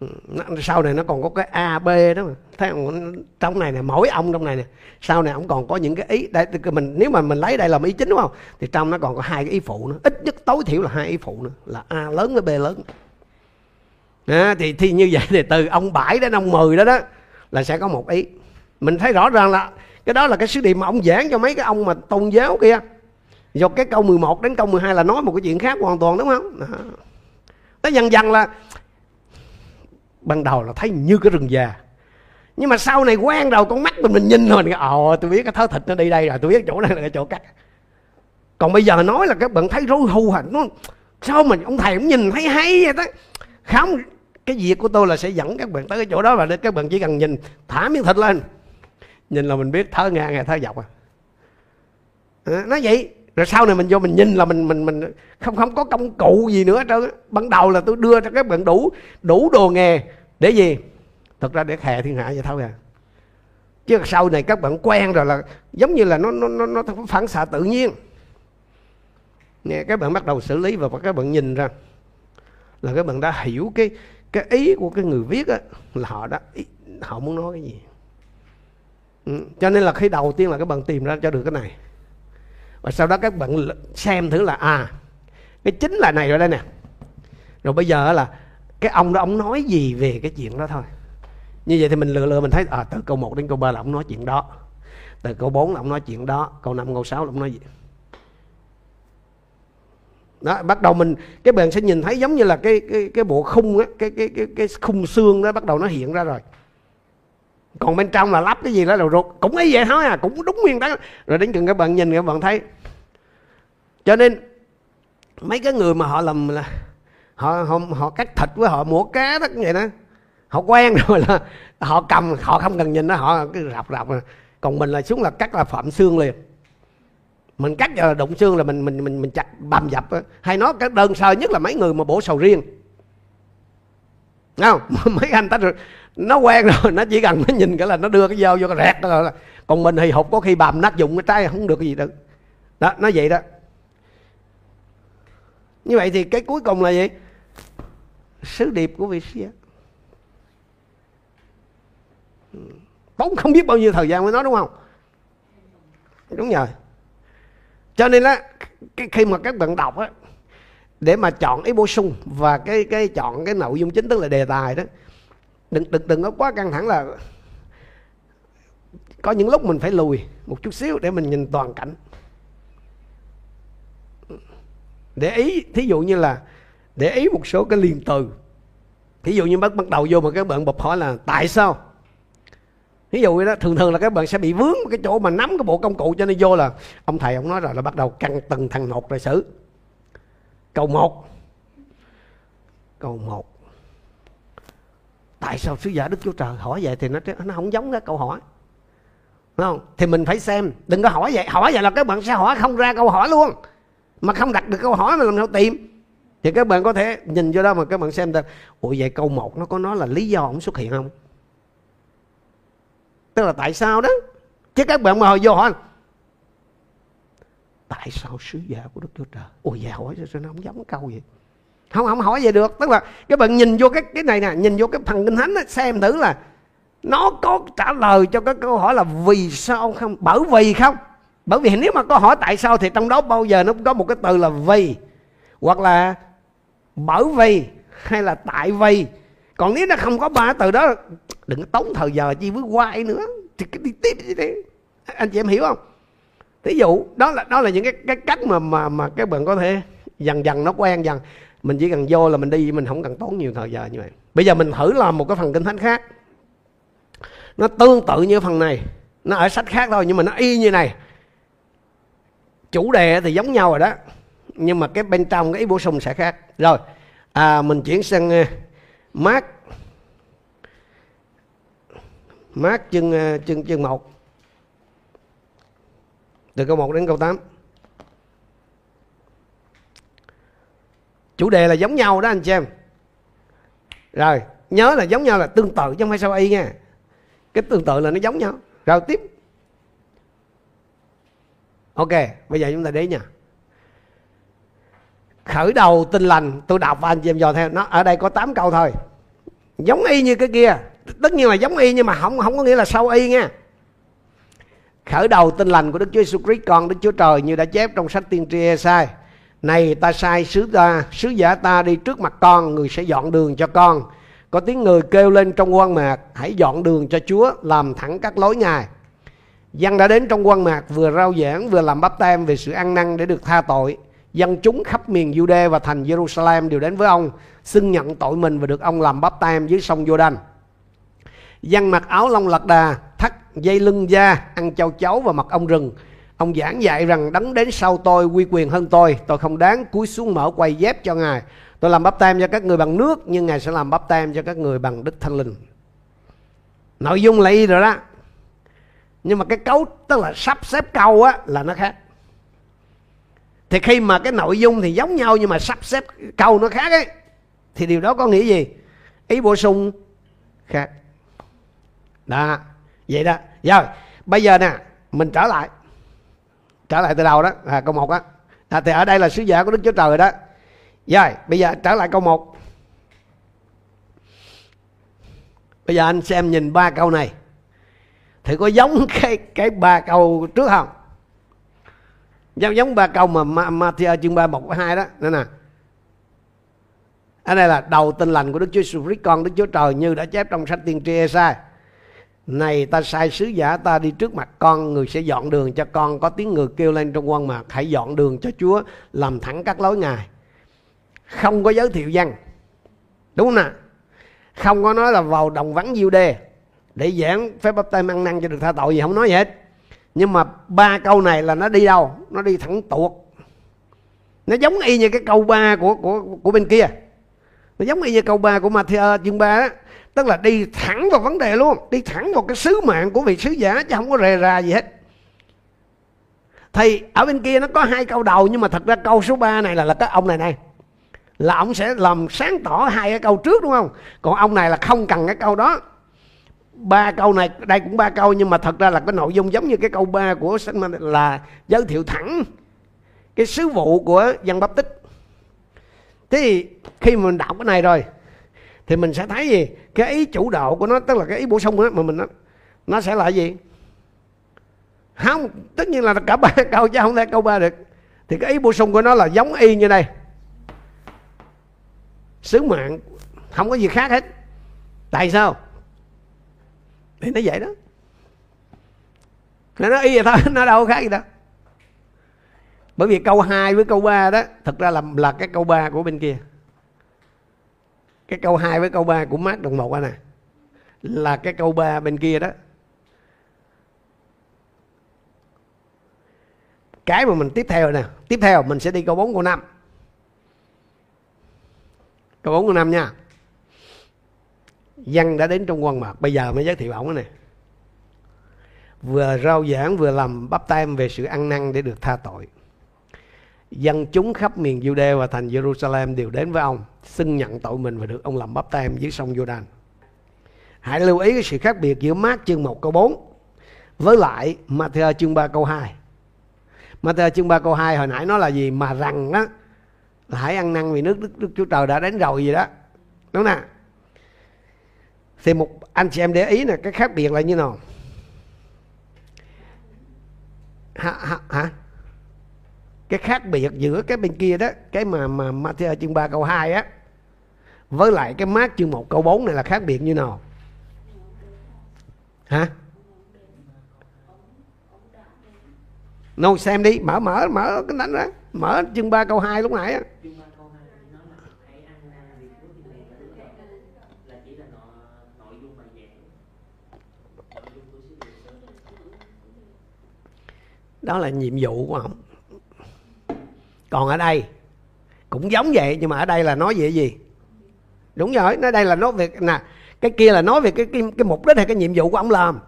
Ừ, sau này nó còn có cái A B đó mà. Thấy không? trong này nè mỗi ông trong này nè sau này ông còn có những cái ý đây mình nếu mà mình lấy đây làm ý chính đúng không? Thì trong nó còn có hai cái ý phụ nữa. Ít nhất tối thiểu là hai ý phụ nữa là A lớn với B lớn. À, thì thì như vậy thì từ ông bảy đến ông mười đó đó là sẽ có một ý. Mình thấy rõ ràng là cái đó là cái sứ điệp mà ông giảng cho mấy cái ông mà tôn giáo kia. Do cái câu 11 đến câu 12 là nói một cái chuyện khác hoàn toàn đúng không? Đó. nó dần dần là ban đầu là thấy như cái rừng già. Nhưng mà sau này quen rồi con mắt mình mình nhìn rồi ồ ờ, tôi biết cái thớ thịt nó đi đây rồi, tôi biết chỗ này là cái chỗ cắt. Còn bây giờ nói là các bạn thấy rối hù hả nó sao mình ông thầy cũng nhìn thấy hay vậy đó không, cái việc của tôi là sẽ dẫn các bạn tới cái chỗ đó và các bạn chỉ cần nhìn, thả miếng thịt lên. Nhìn là mình biết thở ngang hay thở dọc à. nó nói vậy, rồi sau này mình vô mình nhìn là mình mình mình không không có công cụ gì nữa trơn ban đầu là tôi đưa cho các bạn đủ đủ đồ nghề để gì? Thật ra để khè thiên hạ vậy thôi à. Chứ sau này các bạn quen rồi là giống như là nó nó nó, nó phản xạ tự nhiên. Nè các bạn bắt đầu xử lý và các bạn nhìn ra là các bạn đã hiểu cái cái ý của cái người viết á là họ đã họ muốn nói cái gì. Ừ. cho nên là khi đầu tiên là các bạn tìm ra cho được cái này. Và sau đó các bạn xem thử là à cái chính là này rồi đây nè. Rồi bây giờ là cái ông đó ông nói gì về cái chuyện đó thôi. Như vậy thì mình lựa lựa mình thấy à, từ câu 1 đến câu 3 là ông nói chuyện đó. Từ câu 4 là ông nói chuyện đó. Câu 5 câu 6 là ông nói gì? Đó bắt đầu mình cái bạn sẽ nhìn thấy giống như là cái cái cái bộ khung á cái cái cái cái khung xương đó bắt đầu nó hiện ra rồi. Còn bên trong là lắp cái gì đó rồi ruột cũng ấy vậy thôi à cũng đúng nguyên tắc. Rồi đến chừng các bạn nhìn các bạn thấy. Cho nên mấy cái người mà họ làm là họ họ, họ cắt thịt với họ mổ cá đó vậy đó. Họ quen rồi là họ cầm họ không cần nhìn đó họ cứ rập rập. Còn mình là xuống là cắt là phạm xương liền. Mình cắt giờ đụng xương là mình mình mình mình chặt bầm dập hay nói cái đơn sơ nhất là mấy người mà bổ sầu riêng. Không? Mấy anh ta rồi nó quen rồi nó chỉ cần nó nhìn cái là nó đưa cái dao vô cái rẹt rồi còn mình thì hụt có khi bầm nát dụng cái trái không được cái gì được đó nó vậy đó. Như vậy thì cái cuối cùng là gì? Sứ điệp của vị sư ừ. tốn không biết bao nhiêu thời gian mới nói đúng không? Đúng rồi. Cho nên á, cái khi mà các bạn đọc á, để mà chọn ý bổ sung và cái cái chọn cái nội dung chính, tức là đề tài đó, đừng đừng đừng có quá căng thẳng là có những lúc mình phải lùi một chút xíu để mình nhìn toàn cảnh. Ừ. Để ý, thí dụ như là để ý một số cái liền từ. Ví dụ như bắt bắt đầu vô mà các bạn bập hỏi là tại sao? Ví dụ đó, thường thường là các bạn sẽ bị vướng cái chỗ mà nắm cái bộ công cụ cho nên vô là ông thầy ông nói rồi là bắt đầu căng từng thằng một rồi xử. Câu một. Câu một. Tại sao sứ giả đức chúa trời hỏi vậy thì nó nó không giống cái câu hỏi. Đúng không? Thì mình phải xem, đừng có hỏi vậy. Hỏi vậy là các bạn sẽ hỏi không ra câu hỏi luôn. Mà không đặt được câu hỏi mà làm sao tìm thì các bạn có thể nhìn vô đó mà các bạn xem ta. Ủa vậy câu một nó có nói là lý do ông xuất hiện không? Tức là tại sao đó? Chứ các bạn mà hồi vô hỏi tại sao sứ giả của đức chúa trời? Ôi vậy hỏi sao nó không giống câu vậy? Không không hỏi vậy được. Tức là các bạn nhìn vô cái cái này nè nhìn vô cái phần kinh thánh đó, xem thử là nó có trả lời cho cái câu hỏi là vì sao không bởi vì không? Bởi vì nếu mà có hỏi tại sao thì trong đó bao giờ nó cũng có một cái từ là vì. Hoặc là bởi vì hay là tại vì, còn nếu nó không có ba từ đó, đừng có tốn thời giờ chi với quay nữa. Thì đi tiếp đi anh chị em hiểu không? Ví dụ, đó là đó là những cái cái cách mà mà mà các bạn có thể dần dần nó quen dần. Mình chỉ cần vô là mình đi, mình không cần tốn nhiều thời giờ như vậy. Bây giờ mình thử làm một cái phần kinh thánh khác. Nó tương tự như phần này. Nó ở sách khác thôi, nhưng mà nó y như này. Chủ đề thì giống nhau rồi đó nhưng mà cái bên trong cái ý bổ sung sẽ khác. Rồi à, mình chuyển sang uh, mát mát chương uh, chương chương một. Từ câu 1 đến câu 8 chủ đề là giống nhau đó anh chị em. Rồi nhớ là giống nhau là tương tự chứ không phải sao y nha. Cái tương tự là nó giống nhau. Rồi tiếp. Ok bây giờ chúng ta đến nha khởi đầu tin lành, tôi đọc và anh chị em dò theo. Nó, ở đây có 8 câu thôi. Giống y như cái kia. Tất nhiên là giống y nhưng mà không không có nghĩa là sâu y nha. Khởi đầu tin lành của Đức Chúa Jesus Christ, con Đức Chúa Trời như đã chép trong sách tiên tri Esai. Này, ta sai sứ ta, sứ giả ta đi trước mặt con, người sẽ dọn đường cho con. Có tiếng người kêu lên trong quan mạc, hãy dọn đường cho Chúa, làm thẳng các lối ngài. Dân đã đến trong quan mạc, vừa rao giảng, vừa làm bắp tem về sự ăn năn để được tha tội dân chúng khắp miền Jude và thành Jerusalem đều đến với ông xưng nhận tội mình và được ông làm bắp tem dưới sông Jordan dân mặc áo lông lạc đà thắt dây lưng da ăn châu chấu và mặc ông rừng. Ông giảng dạy rằng đấng đến sau tôi quy quyền hơn tôi, tôi không đáng cúi xuống mở quay dép cho Ngài. tôi làm bắp tem cho các người bằng nước nhưng ngài sẽ làm bắp tem cho các người bằng đức thánh linh. Nội dung là y rồi đó. Nhưng mà cái cấu tức là sắp xếp câu á là nó khác thì khi mà cái nội dung thì giống nhau nhưng mà sắp xếp câu nó khác ấy thì điều đó có nghĩa gì? Ý bổ sung khác. Đó vậy đó. Rồi bây giờ nè mình trở lại. Trở lại từ đầu đó à, câu một á. À, thì ở đây là sứ giả của đức chúa trời đó. Rồi bây giờ trở lại câu một. Bây giờ anh xem nhìn ba câu này. Thì có giống cái cái ba câu trước không? Giống giống ba câu mà Matthew, chương 3 một, hai đó. Nữa nè. Ở đây là đầu tin lành của Đức Chúa Jesus Christ, con Đức Chúa Trời như đã chép trong sách tiên tri Esai này, ta sai sứ giả, ta đi trước mặt con, người sẽ dọn đường cho con. Có tiếng người kêu lên trong quan mạc hãy dọn đường cho Chúa, làm thẳng các lối ngài. Không có giới thiệu văn. Đúng không không có nói là vào đồng vắng diêu đê để giảng phép bắp tay ăn năn cho được tha tội gì, không nói gì hết nhưng mà ba câu này là nó đi đâu? Nó đi thẳng tuột. Nó giống y như cái câu ba của của của bên kia. Nó giống y như câu ba của Matthew ờ, chương ba đó tức là đi thẳng vào vấn đề luôn. Đi thẳng vào cái sứ mạng của vị sứ giả chứ không có rề ra gì hết. Thì ở bên kia nó có hai câu đầu, nhưng mà thật ra câu số 3 này là là cái ông này này. Là ông sẽ làm sáng tỏ hai cái câu trước, đúng không? Còn ông này là không cần cái câu đó ba câu này đây cũng ba câu nhưng mà thật ra là cái nội dung giống như cái câu ba của sách là giới thiệu thẳng cái sứ vụ của dân bắp tích thế thì khi mình đọc cái này rồi thì mình sẽ thấy gì? Cái ý chủ đạo của nó tức là cái ý bổ sung đó mà mình nó, nó sẽ là gì? Không tất nhiên là cả ba câu chứ không thể câu ba được. Thì cái ý bổ sung của nó là giống y như đây. Sứ mạng không có gì khác hết. Tại sao? Thì nó vậy đó. Nó nói y vậy thôi, nó đâu có khác gì đâu. Bởi vì câu 2 với câu 3 đó, thật ra là là cái câu 3 của bên kia. Cái câu 2 với câu 3 của mát đồng một nè à. là cái câu 3 bên kia đó. Cái mà mình tiếp theo nè, tiếp theo mình sẽ đi câu 4 câu 5 câu 4 câu 5 nha dân đã đến trong quan mạc bây giờ mới giới thiệu ổng này vừa rao giảng vừa làm bắp tem về sự ăn năn để được tha tội. Dân chúng khắp miền Judea và thành Jerusalem đều đến với ông xưng nhận tội mình và được ông làm bắp tem dưới sông Jordan hãy lưu ý cái sự khác biệt giữa mát chương 1 câu 4 với lại Matthew chương 3 câu 2 Matthew chương 3 câu 2 hồi nãy nó là gì? Mà rằng đó là hãy ăn năn vì nước Đức, Đức Chúa Trời đã đến rồi gì đó. Đúng không nào? Thì một anh chị em để ý là cái khác biệt là như nào? Hả, hả, hả? cái khác biệt giữa cái bên kia đó cái mà mà Matthew chương 3 câu 2 á với lại cái mát chương 1 câu 4 này là khác biệt như nào? Hả? Nô xem đi mở mở mở cái đánh đó mở chương 3 câu 2 lúc nãy á. Đó là nhiệm vụ của ông. Còn ở đây cũng giống vậy nhưng mà ở đây là nói về gì? Đúng rồi nói đây là nói về nè cái kia là nói về cái cái, cái mục đích hay cái nhiệm vụ của ông làm.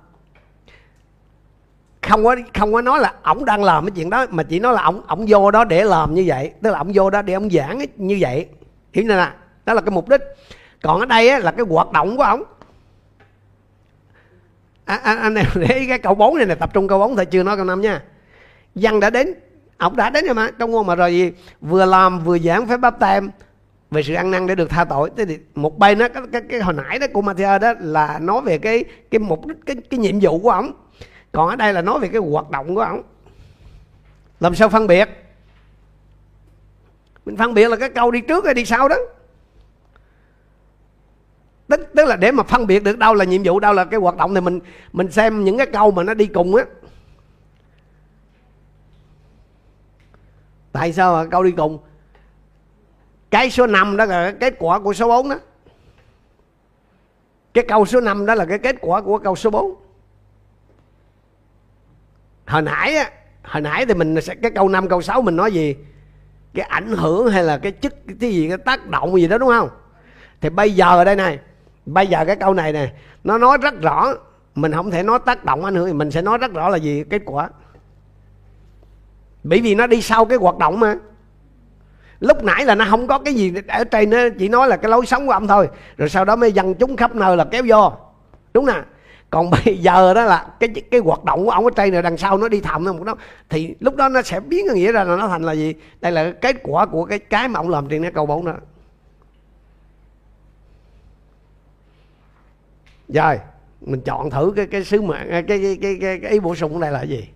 Không có không có nói là ổng đang làm cái chuyện đó mà chỉ nói là ổng ổng vô đó để làm như vậy. Tức là ổng vô đó để ổng giảng như vậy. Hiểu như nè đó là cái mục đích. Còn ở đây á, là cái hoạt động của ổng. À, à, anh em để cái câu 4 này này tập trung câu 4 thôi chưa nói câu 5 nha dân đã đến ông đã đến rồi mà trong ngôn mà rồi gì? Vừa làm vừa giảng phép báp tem về sự ăn năn để được tha tội. Thế thì một bên đó cái, cái, cái hồi nãy đó của Matthew đó là nói về cái cái mục đích cái, cái nhiệm vụ của ông còn ở đây là nói về cái hoạt động của ông làm sao phân biệt? Mình phân biệt là cái câu đi trước hay đi sau đó. Tức tức là để mà phân biệt được đâu là nhiệm vụ đâu là cái hoạt động thì mình mình xem những cái câu mà nó đi cùng á. Tại sao mà câu đi cùng? Cái số 5 đó là cái kết quả của số 4 đó. Cái câu số 5 đó là cái kết quả của câu số 4 hồi nãy á, hồi nãy thì mình sẽ, cái câu 5 câu 6 mình nói gì? Cái ảnh hưởng hay là cái chức, cái gì, cái tác động gì đó, đúng không? Thì bây giờ ở đây này, bây giờ cái câu này nè, nó nói rất rõ. Mình không thể nói tác động ảnh hưởng mình sẽ nói rất rõ là gì? Kết quả bởi vì nó đi sau cái hoạt động mà. Lúc nãy là nó không có cái gì ở trên nó chỉ nói là cái lối sống của ông thôi. Rồi sau đó mới dần chúng khắp nơi là kéo vô. Đúng nè. Còn bây giờ đó là cái cái hoạt động của ông ở trên này đằng sau nó đi thầm nó một đó thì lúc đó nó sẽ biến cái nghĩa ra là nó thành là gì? Đây là kết quả của cái cái mà ông làm trên cái câu bốn đó. Rồi mình chọn thử cái cái sứ mạng cái cái cái cái, cái ý bổ sung này là gì?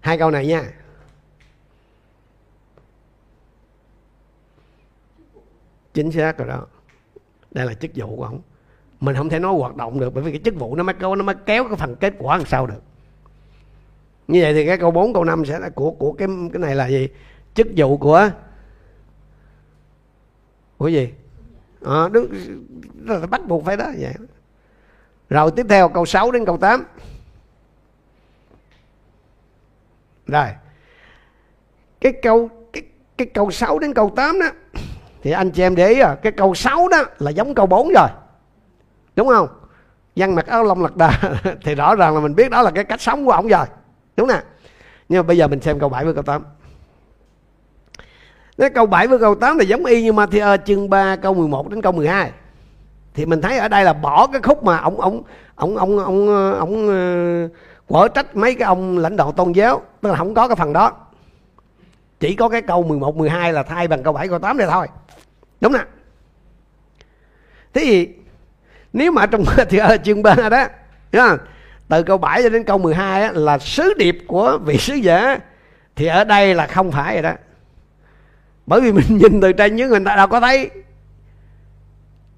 Hai câu này nha. Chính xác rồi đó. Đây là chức vụ của ông. Mình không thể nói hoạt động được bởi vì cái chức vụ nó mới kéo nó mới kéo cái phần kết quả làm sao được. Như vậy thì cái câu 4 câu 5 sẽ là của của cái cái này là gì? Chức vụ của của gì? À, đúng là bắt buộc phải đó vậy. Rồi tiếp theo câu 6 đến câu 8 rồi. Cái câu cái cái câu 6 đến câu 8 đó thì anh chị em để ý à cái câu 6 đó là giống câu 4 rồi. Đúng không? Dân mặc áo lông lật đà thì rõ ràng là mình biết đó là cái cách sống của ông rồi. Đúng nè. Nhưng mà bây giờ mình xem câu 7 với câu 8 cái câu 7 với câu 8 là giống y như Matthew, chương 3 câu 11 đến câu 12 thì mình thấy ở đây là bỏ cái khúc mà ông ông ông ông ông ông ờ, quở trách mấy cái ông lãnh đạo tôn giáo. Tức là không có cái phần đó. Chỉ có cái câu 11 12 là thay bằng câu 7 câu 8 này thôi đúng nè. Thế thì nếu mà trong thì ở chương 3 đó không? từ câu 7 cho đến câu 12 á, là sứ điệp của vị sứ giả thì ở đây là không phải rồi đó. Bởi vì mình nhìn từ trên những người ta đâu có thấy.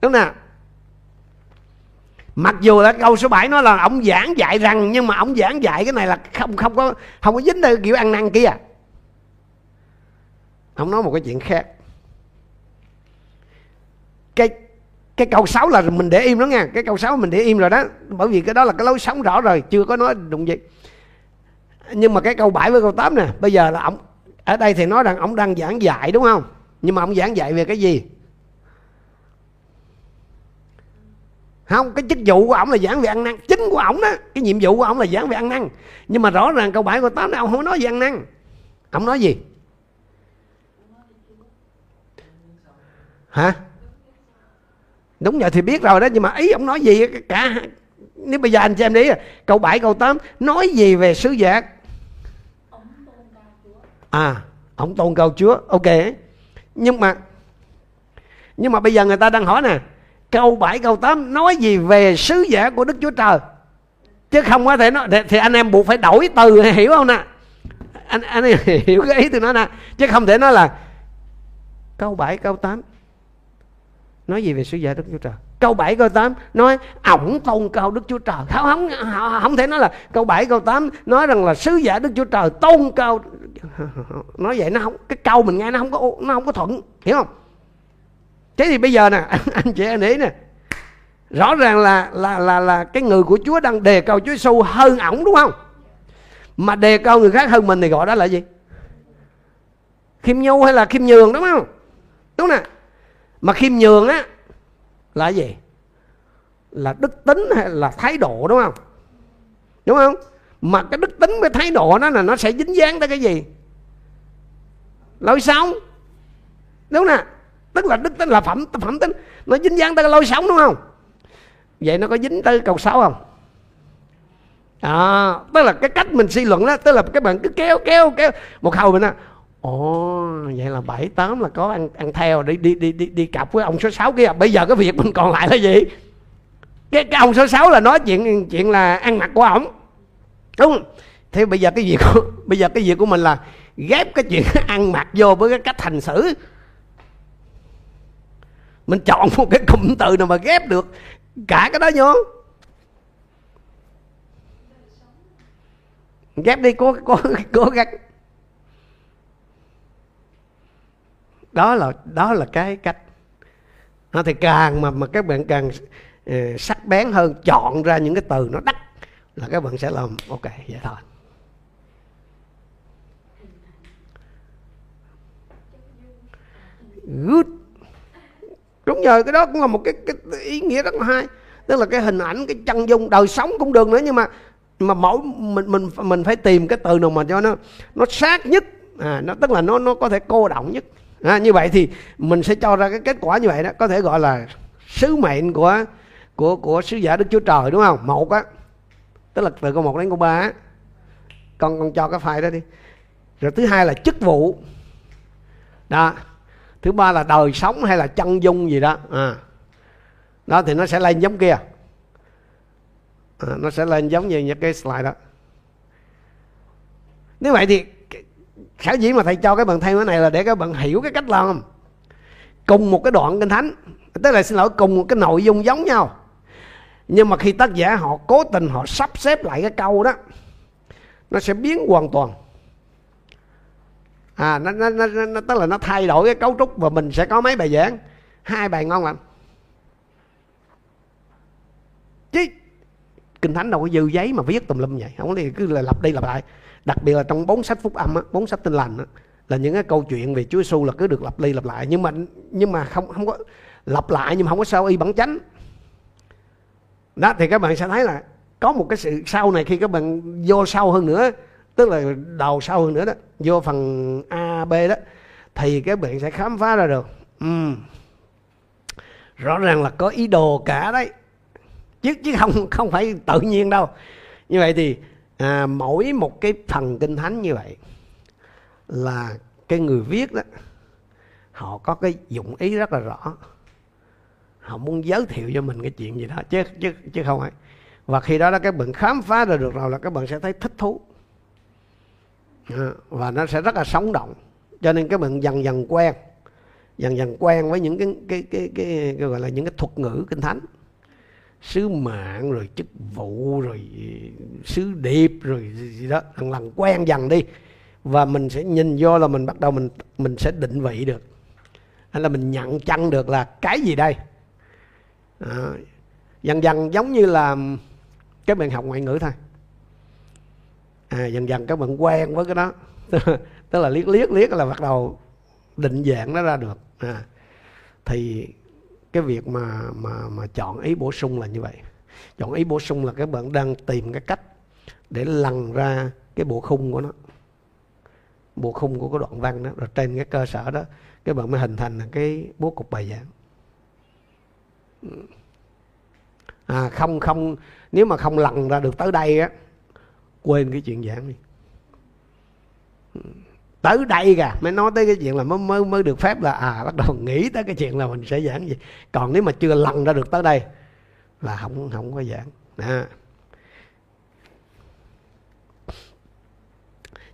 Đúng nè. Mặc dù là câu số 7 nó là ông giảng dạy rằng nhưng mà ông giảng dạy cái này là không không có không có dính tới kiểu ăn năn kia. Ông nói một cái chuyện khác cái cái câu 6 là mình để im đó nha. Cái câu 6 mình để im rồi đó. Bởi vì cái đó là cái lối sống rõ rồi chưa có nói đụng gì. Nhưng mà cái câu 7 với câu 8 nè, bây giờ là ông, ở đây thì nói rằng ông đang giảng dạy đúng không? Nhưng mà ông giảng dạy về cái gì? Không, cái chức vụ của ông là giảng về ăn năn. Chính của ông đó, cái nhiệm vụ của ông là giảng về ăn năn. Nhưng mà rõ ràng câu 7 câu 8 này ông không nói về ăn năn. Ông nói gì? Hả? Đúng vậy thì biết rồi đó, nhưng mà ý ông nói gì cả nếu bây giờ anh cho em đi, câu 7 câu 8 nói gì về sứ giả? À ông tôn cao chúa, ok. Nhưng mà nhưng mà bây giờ người ta đang hỏi nè, câu 7 câu 8 nói gì về sứ giả của đức chúa trời? Chứ không có thể nói thì anh em buộc phải đổi từ, hiểu không nè? Anh anh hiểu cái ý tôi nói nè, chứ không thể nói là câu 7 câu 8 nói gì về sứ giả Đức Chúa Trời? Câu 7 câu 8 nói, ổng tôn cao Đức Chúa Trời. Không không không thể nói là câu 7 câu 8 nói rằng là sứ giả Đức Chúa Trời tôn cao nói vậy nó không, cái câu mình nghe nó không có, nó không có thuận, hiểu không? Thế thì bây giờ nè, anh chị anh ý nè. Rõ ràng là là là là cái người của Chúa đang đề cao Chúa Giêsu hơn ổng, đúng không? Mà đề cao người khác hơn mình thì gọi đó là gì? Khiêm nhu hay là khiêm nhường, đúng không? Đúng nè mà khiêm nhường á là gì? Là đức tính hay là thái độ đúng không? Đúng không? Mà cái đức tính với thái độ đó là nó sẽ dính dáng tới cái gì? Lối sống. Đúng nè tức là đức tính là phẩm phẩm tính. Nó dính dáng tới cái lối sống đúng không? Vậy nó có dính tới câu 6 không? À, tức là cái cách mình suy luận đó tức là các bạn cứ kéo kéo kéo. Một hồi mình á ồ vậy là bảy tám là có ăn ăn theo đi đi đi đi đi cặp với ông số 6 kia. Bây giờ cái việc mình còn lại là gì? Cái cái ông số 6 là nói chuyện chuyện là ăn mặc của ổng. Đúng. Không? thế bây giờ cái việc của, bây giờ cái việc của mình là ghép cái chuyện ăn mặc vô với cái cách hành xử. Mình chọn một cái cụm từ nào mà ghép được cả cái đó vô. Ghép đi cố cố cố gắng. Đó là đó là cái cách. Nó thì càng mà mà các bạn càng uh, sắc bén hơn chọn ra những cái từ nó đắt là các bạn sẽ làm ok vậy thôi. Good. Đúng rồi cái đó cũng là một cái, cái ý nghĩa rất là hay. Tức là cái hình ảnh cái chân dung đời sống cũng được nữa nhưng mà mà mỗi mình mình mình phải tìm cái từ nào mà cho nó nó sát nhất. À, nó tức là nó nó có thể cô động nhất à, như vậy thì mình sẽ cho ra cái kết quả như vậy đó. Có thể gọi là sứ mệnh của của của sứ giả đức chúa trời đúng không? Một á. Tức là từ câu một đến câu ba á. Con con cho cái file đó đi. Rồi thứ hai là chức vụ. Đó. Thứ ba là đời sống hay là chân dung gì đó. À. đó thì nó sẽ lên giống kia. À, nó sẽ lên giống như những cái slide đó. Như vậy thì khả dĩ mà thầy cho các bạn thêm cái này là để các bạn hiểu cái cách làm. Cùng một cái đoạn kinh thánh. Tức là xin lỗi cùng một cái nội dung giống nhau. Nhưng mà khi tác giả họ cố tình họ sắp xếp lại cái câu đó nó sẽ biến hoàn toàn. À nó, nó, nó, nó tức là nó thay đổi cái cấu trúc và mình sẽ có mấy bài giảng. Hai bài ngon lành. Chứ kinh thánh đâu có dư giấy mà viết tùm lum vậy. Không thì cứ là lặp đi lặp lại. Đặc biệt là trong bốn sách phúc âm bốn sách tin lành á, là những cái câu chuyện về Chúa Giêsu là cứ được lặp đi lặp lại. Nhưng mà nhưng mà không không có lặp lại nhưng mà không có sao y bản chánh. Đó thì các bạn sẽ thấy là có một cái sự sau này khi các bạn vô sâu hơn nữa tức là đầu sâu hơn nữa đó vô phần A B đó thì các bạn sẽ khám phá ra được. Ừ. rõ ràng là có ý đồ cả đấy chứ chứ không không phải tự nhiên đâu. Như vậy thì à, mỗi một cái phần kinh thánh như vậy là cái người viết đó họ có cái dụng ý rất là rõ. Họ muốn giới thiệu cho mình cái chuyện gì đó chứ chứ chứ không phải. Và khi đó là các bạn khám phá ra được rồi là các bạn sẽ thấy thích thú. À, và nó sẽ rất là sống động. Cho nên các bạn dần dần quen dần dần quen với những cái cái cái cái, cái gọi là những cái thuật ngữ kinh thánh sứ mạng rồi chức vụ rồi ừ, sứ điệp rồi gì đó lần lần quen dần đi. Và mình sẽ nhìn vô là mình bắt đầu mình mình sẽ định vị được. Hay là mình nhận chân được là cái gì đây? À, dần dần giống như là các bạn học ngoại ngữ thôi. À, dần dần các bạn quen với cái đó. Tức là liếc liếc liếc là bắt đầu định dạng nó ra được. À, thì cái việc mà mà mà chọn ý bổ sung là như vậy. Chọn ý bổ sung là các bạn đang tìm cái cách để lần ra cái bộ khung của nó. Bộ khung của cái đoạn văn đó. Rồi trên cái cơ sở đó các bạn mới hình thành cái bố cục bài giảng. À, không không nếu mà không lần ra được tới đây á quên cái chuyện giảng đi tới đây kìa mới nói tới cái chuyện là mới mới mới được phép là à bắt đầu nghĩ tới cái chuyện là mình sẽ giảng gì. Còn nếu mà chưa lần ra được tới đây là không không có giảng. À.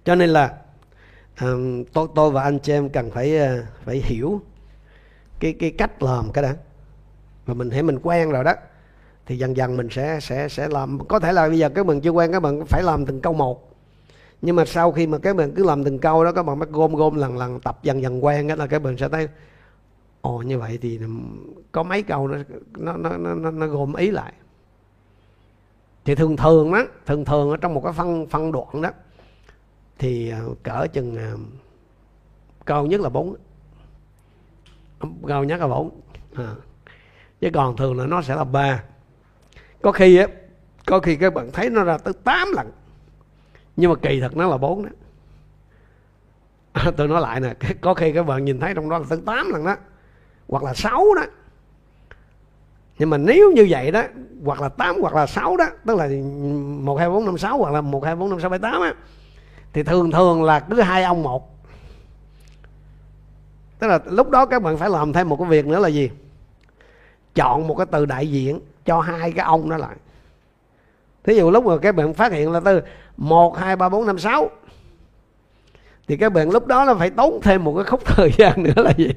cho nên là um, tôi tôi và anh chị em cần phải uh, phải hiểu cái cái cách làm cái đó và mình thấy mình quen rồi đó thì dần dần mình sẽ sẽ sẽ làm. Có thể là bây giờ các bạn chưa quen các bạn phải làm từng câu một nhưng mà sau khi mà các bạn cứ làm từng câu đó các bạn mới gom gom lần lần tập dần dần quen cái là các bạn sẽ thấy ồ như vậy thì có mấy câu nó nó nó nó, nó gom ý lại. Thì thường thường đó thường thường ở trong một cái phân phân đoạn đó thì ờ, cỡ chừng ờ, cao nhất là bốn cao nhất là bốn à. chứ còn thường là nó sẽ là ba. Có khi á có khi các bạn thấy nó ra tới 8 lần nhưng mà kỳ thật nó là bốn đó. À, tôi nói lại nè có khi các bạn nhìn thấy trong đó là tới tám lần đó, hoặc là sáu đó. Nhưng mà nếu như vậy đó, hoặc là tám, hoặc là sáu đó, tức là một, hai, bốn, năm, sáu, hoặc là một, hai, bốn, năm, sáu, bảy, tám á, thì thường thường là cứ hai ông một. Tức là lúc đó các bạn phải làm thêm một cái việc nữa là gì? Chọn một cái từ đại diện cho hai cái ông đó lại. Thí dụ lúc mà các bạn phát hiện là từ một hai ba bốn năm sáu. Thì các bạn lúc đó là phải tốn thêm một cái khúc thời gian nữa là gì?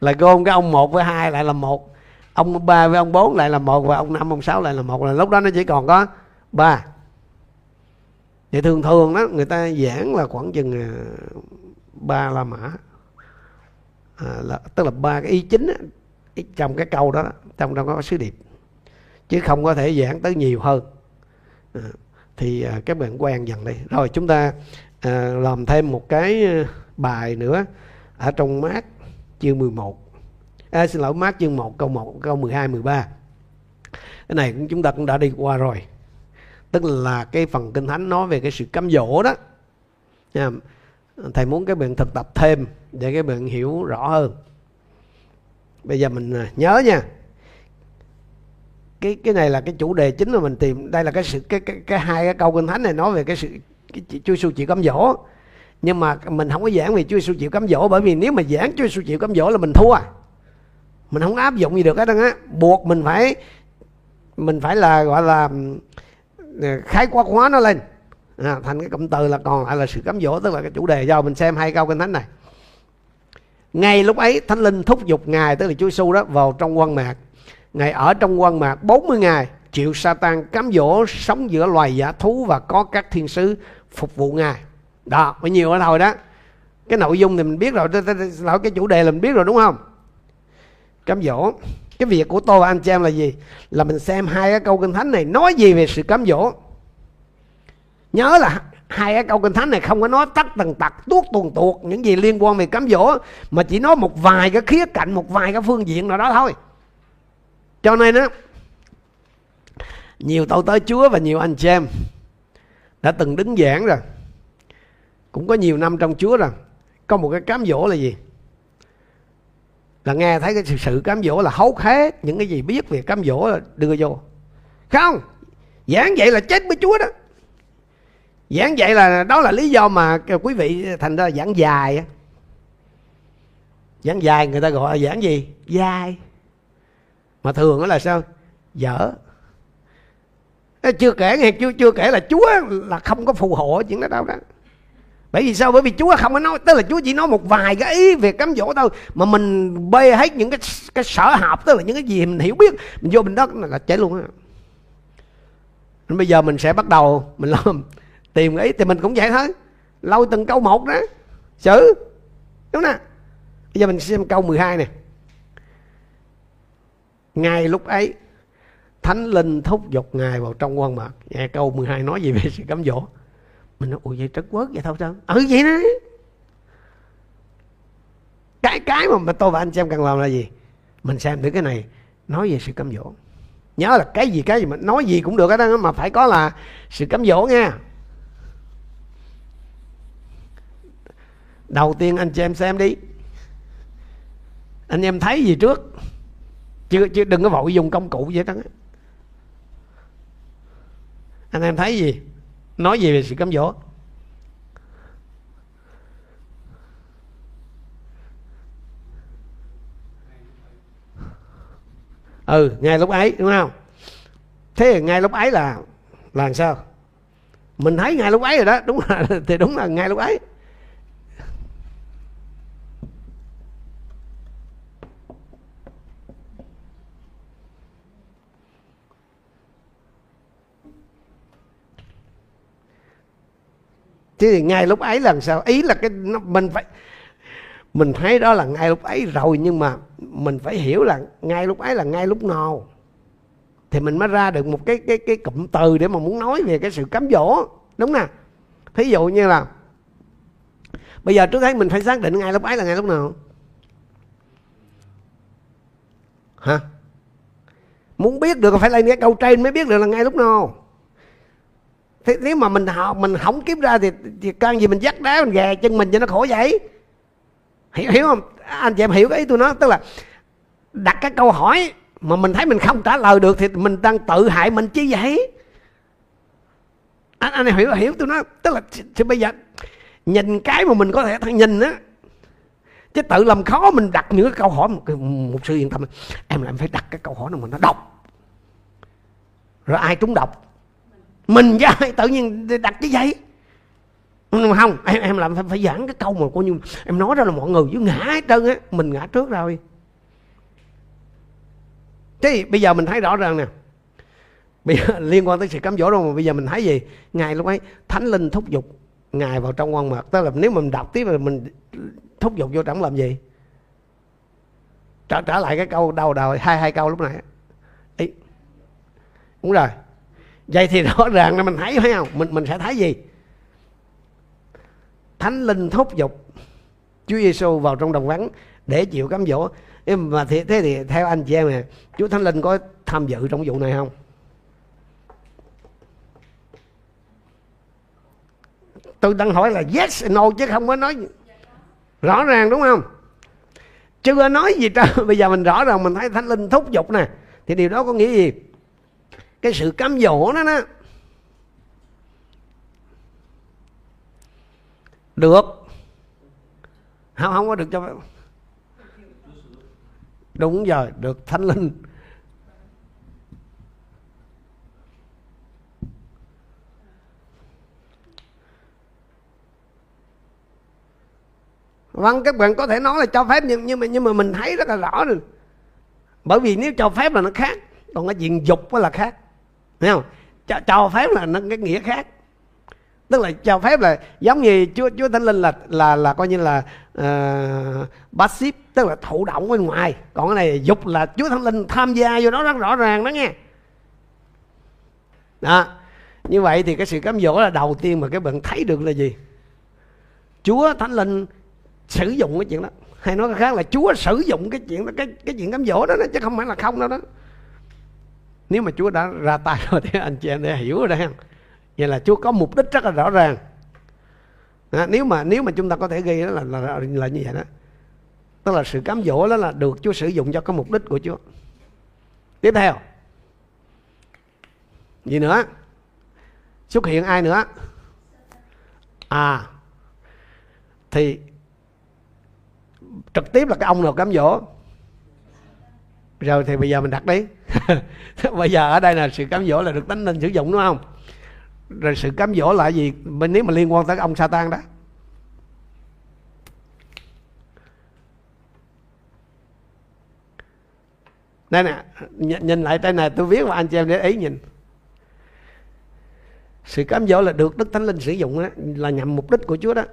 Là gom cái ông một với hai lại là một ông ba với ông bốn lại là một và ông năm ông sáu lại là một. Là lúc đó nó chỉ còn có ba. Thì thường thường đó người ta giảng là khoảng chừng à, ba la mã. À, là, tức là ba cái ý chính á, trong cái câu đó trong đó có sứ điệp. Chứ không có thể giảng tới nhiều hơn. À, thì à, các bạn quen dần đi. Rồi chúng ta à, làm thêm một cái à, bài nữa ở trong mát chương 11 à, xin lỗi mát chương 1 câu 1 câu 12 13 cái này chúng ta cũng đã đi qua rồi. Tức là cái phần kinh thánh nói về cái sự cám dỗ đó. À, thầy muốn các bạn thực tập thêm để các bạn hiểu rõ hơn. Bây giờ mình à, nhớ nha cái cái này là cái chủ đề chính mà mình tìm. Đây là cái sự cái cái, cái hai cái câu kinh thánh này nói về cái sự cái, Chúa Giêsu chịu cám dỗ. Nhưng mà mình không có giảng về Chúa Giêsu chịu cám dỗ bởi vì nếu mà giảng Chúa Giêsu chịu cám dỗ là mình thua. Mình không áp dụng gì được hết á. Buộc mình phải mình phải là gọi là ờ, khái quát hóa nó lên. À, thành cái cụm từ là còn lại là sự cám dỗ tức là cái chủ đề. Do mình xem hai câu kinh thánh này. Ngay lúc ấy thánh linh thúc giục ngài tức là Chúa Giêsu đó vào trong quan mạc ngài ở trong quan mạc 40 ngày, chịu Satan cám dỗ sống giữa loài giả thú và có các thiên sứ phục vụ ngài. Đó mới nhiều ở thôi đó. Cái nội dung thì mình biết rồi Lỗi, cái chủ đề là mình biết rồi, đúng không? Cám dỗ. Cái việc của tôi và anh chị em là gì? Là mình xem hai cái câu kinh thánh này nói gì về sự cám dỗ. Nhớ là hai cái câu kinh thánh này không có nói tắt tần tật, tuốt tuần tuột những gì liên quan về cám dỗ, mà chỉ nói một vài cái khía cạnh, một vài cái phương diện nào đó thôi cho nên á nhiều tội tới chúa và nhiều anh chị em đã từng đứng giảng rồi. Cũng có nhiều năm trong chúa rồi. Có một cái cám dỗ là gì? Là nghe thấy cái sự, cám dỗ là hấu hết những cái gì biết về cám dỗ là đưa vô. Không! Giảng vậy là chết với chúa đó. Giảng vậy là đó là lý do mà quý vị thành ra giảng dài giảng dài người ta gọi là giảng gì? Dài mà thường đó là sao? Dở. Chưa kể nghe, chưa chưa kể là chúa là không có phù hộ chuyện đó đâu đó. Bởi vì sao? Bởi vì chúa không có nói, tức là chúa chỉ nói một vài cái ý về cấm dỗ thôi. Mà mình bê hết những cái cái sở hợp, tức là những cái gì mình hiểu biết, mình vô mình đó là chết luôn á. Bây giờ mình sẽ bắt đầu, mình làm tìm ý, thì mình cũng vậy thôi. Lâu từng câu một đó. Xử đúng nè bây giờ mình xem câu 12 nè ngay lúc ấy thánh linh thúc giục ngài vào trong quan mạc nghe câu 12 nói gì về sự cấm dỗ. Mình nói ủa vậy trất quốc vậy thôi sao? Ừ vậy đó cái cái mà, mà tôi và anh xem cần làm là gì? Mình xem thử cái này nói về sự cấm dỗ. Nhớ là cái gì cái gì mà nói gì cũng được hết đó mà phải có là sự cấm dỗ nha. Đầu tiên anh chị em xem đi. Anh em thấy gì trước? Chứ, chứ đừng có vội dùng công cụ vậy đó. Anh em thấy gì? Nói gì về sự cám dỗ? Ừ ngay lúc ấy đúng không? Thế ngay lúc ấy là là làm sao? Mình thấy ngay lúc ấy rồi đó đúng là thì đúng là ngay lúc ấy. Thế thì ngay lúc ấy là sao? Ý là cái nó, mình phải mình thấy đó là ngay lúc ấy rồi nhưng mà mình phải hiểu là ngay lúc ấy là ngay lúc nào. Thì mình mới ra được một cái cái cái cụm từ để mà muốn nói về cái sự cám dỗ đúng nè? Thí dụ như là bây giờ trước hết mình phải xác định ngay lúc ấy là ngay lúc nào. Hả? Muốn biết được phải lên cái câu trên mới biết được là ngay lúc nào thế nếu mà mình họ mình không kiếm ra thì, thì can gì mình dắt đá mình gà chân mình cho nó khổ vậy? Hiểu hiểu không? Anh chị em hiểu cái ý tôi nói tức là đặt cái câu hỏi mà mình thấy mình không trả lời được thì mình đang tự hại mình chứ vậy? Anh anh hiểu hiểu tôi nói tức là thì bây giờ nhìn cái mà mình có thể nhìn á chứ tự làm khó mình đặt những cái câu hỏi một, một sư yên tâm. Em là em phải đặt cái câu hỏi nào mà nó độc. Rồi ai trúng độc? Mình ra tự nhiên đặt cái giấy. Không em em làm phải, phải giảng cái câu mà coi như em nói ra là mọi người cứ ngã hết trơn á. Mình ngã trước rồi. Thế thì bây giờ mình thấy rõ ràng nè. Bây giờ liên quan tới sự cám dỗ đâu mà bây giờ mình thấy gì? Ngài lúc ấy thánh linh thúc giục ngài vào trong quan mật tức là nếu mình đọc tiếp là mình thúc giục vô trong làm gì. Trả trả lại cái câu đầu đầu hai hai câu lúc này ý. Đúng rồi vậy thì rõ ràng là mình thấy phải không? Mình mình sẽ thấy gì? Thánh linh thúc giục Chúa Giêsu vào trong đồng vắng để chịu cám dỗ. Nhưng mà thế, thế thì theo anh chị em này Chúa Thánh Linh có tham dự trong vụ này không? Tôi đang hỏi là yes no chứ không có nói rõ ràng đúng không? Chưa nói gì trơn. Bây giờ mình rõ ràng mình thấy thánh linh thúc giục nè. Thì điều đó có nghĩa gì? Cái sự cám dỗ đó đó. Được. Không không có được cho đúng rồi, được thánh linh. Vâng các bạn có thể nói là cho phép, nhưng nhưng mà nhưng mà mình thấy rất là rõ rồi. Bởi vì nếu cho phép là nó khác, còn cái chuyện dục là khác thấy không? Cho, cho phép là nó cái nghĩa khác. Tức là cho phép là giống như chúa chúa thánh linh là là là coi như là ờ, uh, passive tức là thụ động bên ngoài. Còn cái này dục là chúa thánh linh tham gia vô đó rất rõ ràng đó nghe. Đó. Như vậy thì cái sự cám dỗ là đầu tiên mà các bạn thấy được là gì? Chúa thánh linh sử dụng cái chuyện đó. Hay nói khác là Chúa sử dụng cái chuyện đó cái cái chuyện cám dỗ đó, đó chứ không phải là không đâu đó nếu mà Chúa đã ra tay rồi thì anh chị em để hiểu rồi đấy. vậy là Chúa có mục đích rất là rõ ràng. Đó, nếu mà nếu mà chúng ta có thể ghi đó là, là, là như vậy đó. Tức là sự cám dỗ đó là được Chúa sử dụng cho cái mục đích của Chúa. Tiếp theo. Gì nữa? Xuất hiện ai nữa? À thì trực tiếp là cái ông nào cám dỗ? Rồi thì bây giờ mình đặt đấy, bây giờ ở đây là sự cám dỗ là được tánh linh sử dụng đúng không? Rồi sự cám dỗ là gì? Bên nếu mà liên quan tới ông Satan đó. Đây nè nhìn lại đây này tôi viết và anh chị em để ý nhìn. Sự cám dỗ là được đức thánh linh sử dụng đó, là nhằm mục đích của chúa đó.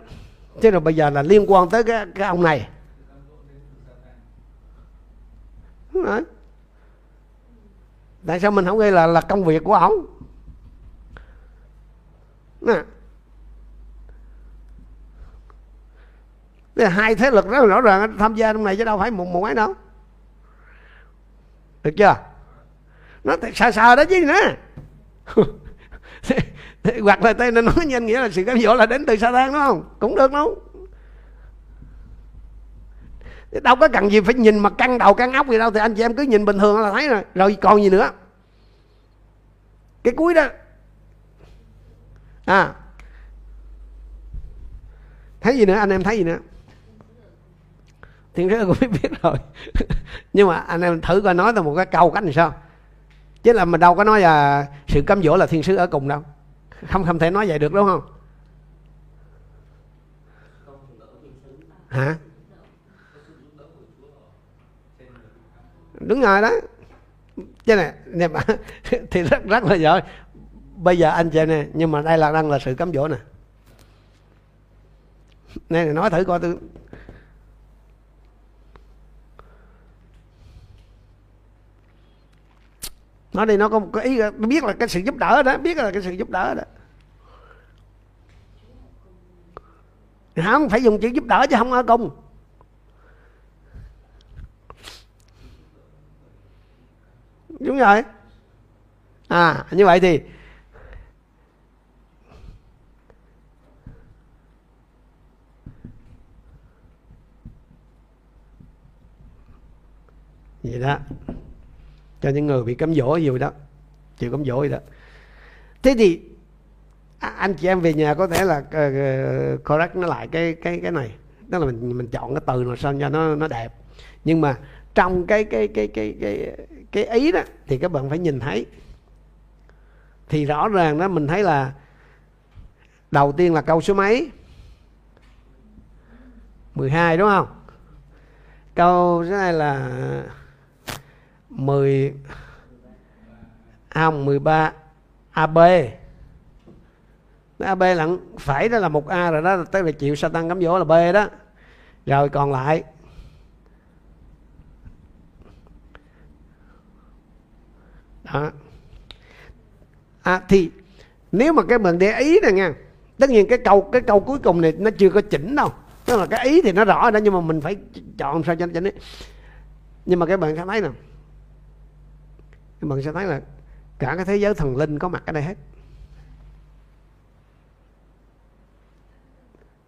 Thế rồi bây giờ là liên quan tới cái, cái ông này. Đấy. tại sao mình không gây là là công việc của ổng? Nè. Đây là hai thế lực rất là rõ ràng tham gia trong này chứ đâu phải một một ấy đâu. Được chưa? Nó sờ sờ đó chứ nữa hoặc là tay nó nói nhanh nghĩa là sự cám dỗ là đến từ sa tan đúng không? Cũng được đâu đâu có cần gì phải nhìn mà căng đầu, căng óc gì đâu. Thì anh chị em cứ nhìn bình thường là thấy rồi. Rồi còn gì nữa? Cái cuối đó. À. Thấy gì nữa? Anh em thấy gì nữa? Thiên sứ cũng biết biết rồi. Nhưng mà anh em thử coi nói ra một cái câu cách làm sao. Chứ là mình đâu có nói là sự cám dỗ là thiên sứ ở cùng đâu. Không không thể nói vậy được, đúng không? Hả? Đúng rồi đó. Chứ này nè thì rất rất là giỏi. Bây giờ anh chị nè, nhưng mà đây là, đang là sự cám dỗ nè. Nè nói thử coi tôi. Nói đi, nó có một cái ý biết là cái sự giúp đỡ đó, biết là cái sự giúp đỡ đó. Không phải dùng chữ giúp đỡ chứ không ở cùng. Đúng rồi. À như vậy thì vậy đó. Cho những người bị cấm dỗ gì đó. Chịu cấm dỗ gì đó. Thế thì à, anh chị em về nhà có thể là uh, correct nó lại cái cái cái này. Tức là mình mình chọn cái từ nào sao cho nó nó đẹp. Nhưng mà trong cái cái cái cái cái cái ý đó, thì các bạn phải nhìn thấy. Thì rõ ràng đó, mình thấy là đầu tiên là câu số mấy? 12 đúng không? Câu số này là 10 à, không 13 AB AB là phải đó là một A rồi đó, tức là chịu Satan cám dỗ là B đó. Rồi còn lại đó. À, thì nếu mà các bạn để ý này nha tất nhiên cái câu cái câu cuối cùng này nó chưa có chỉnh đâu. Tức là cái ý thì nó rõ đó nhưng mà mình phải chọn sao cho nó chỉnh nhưng mà các bạn sẽ thấy nè các bạn sẽ thấy là cả cái thế giới thần linh có mặt ở đây hết.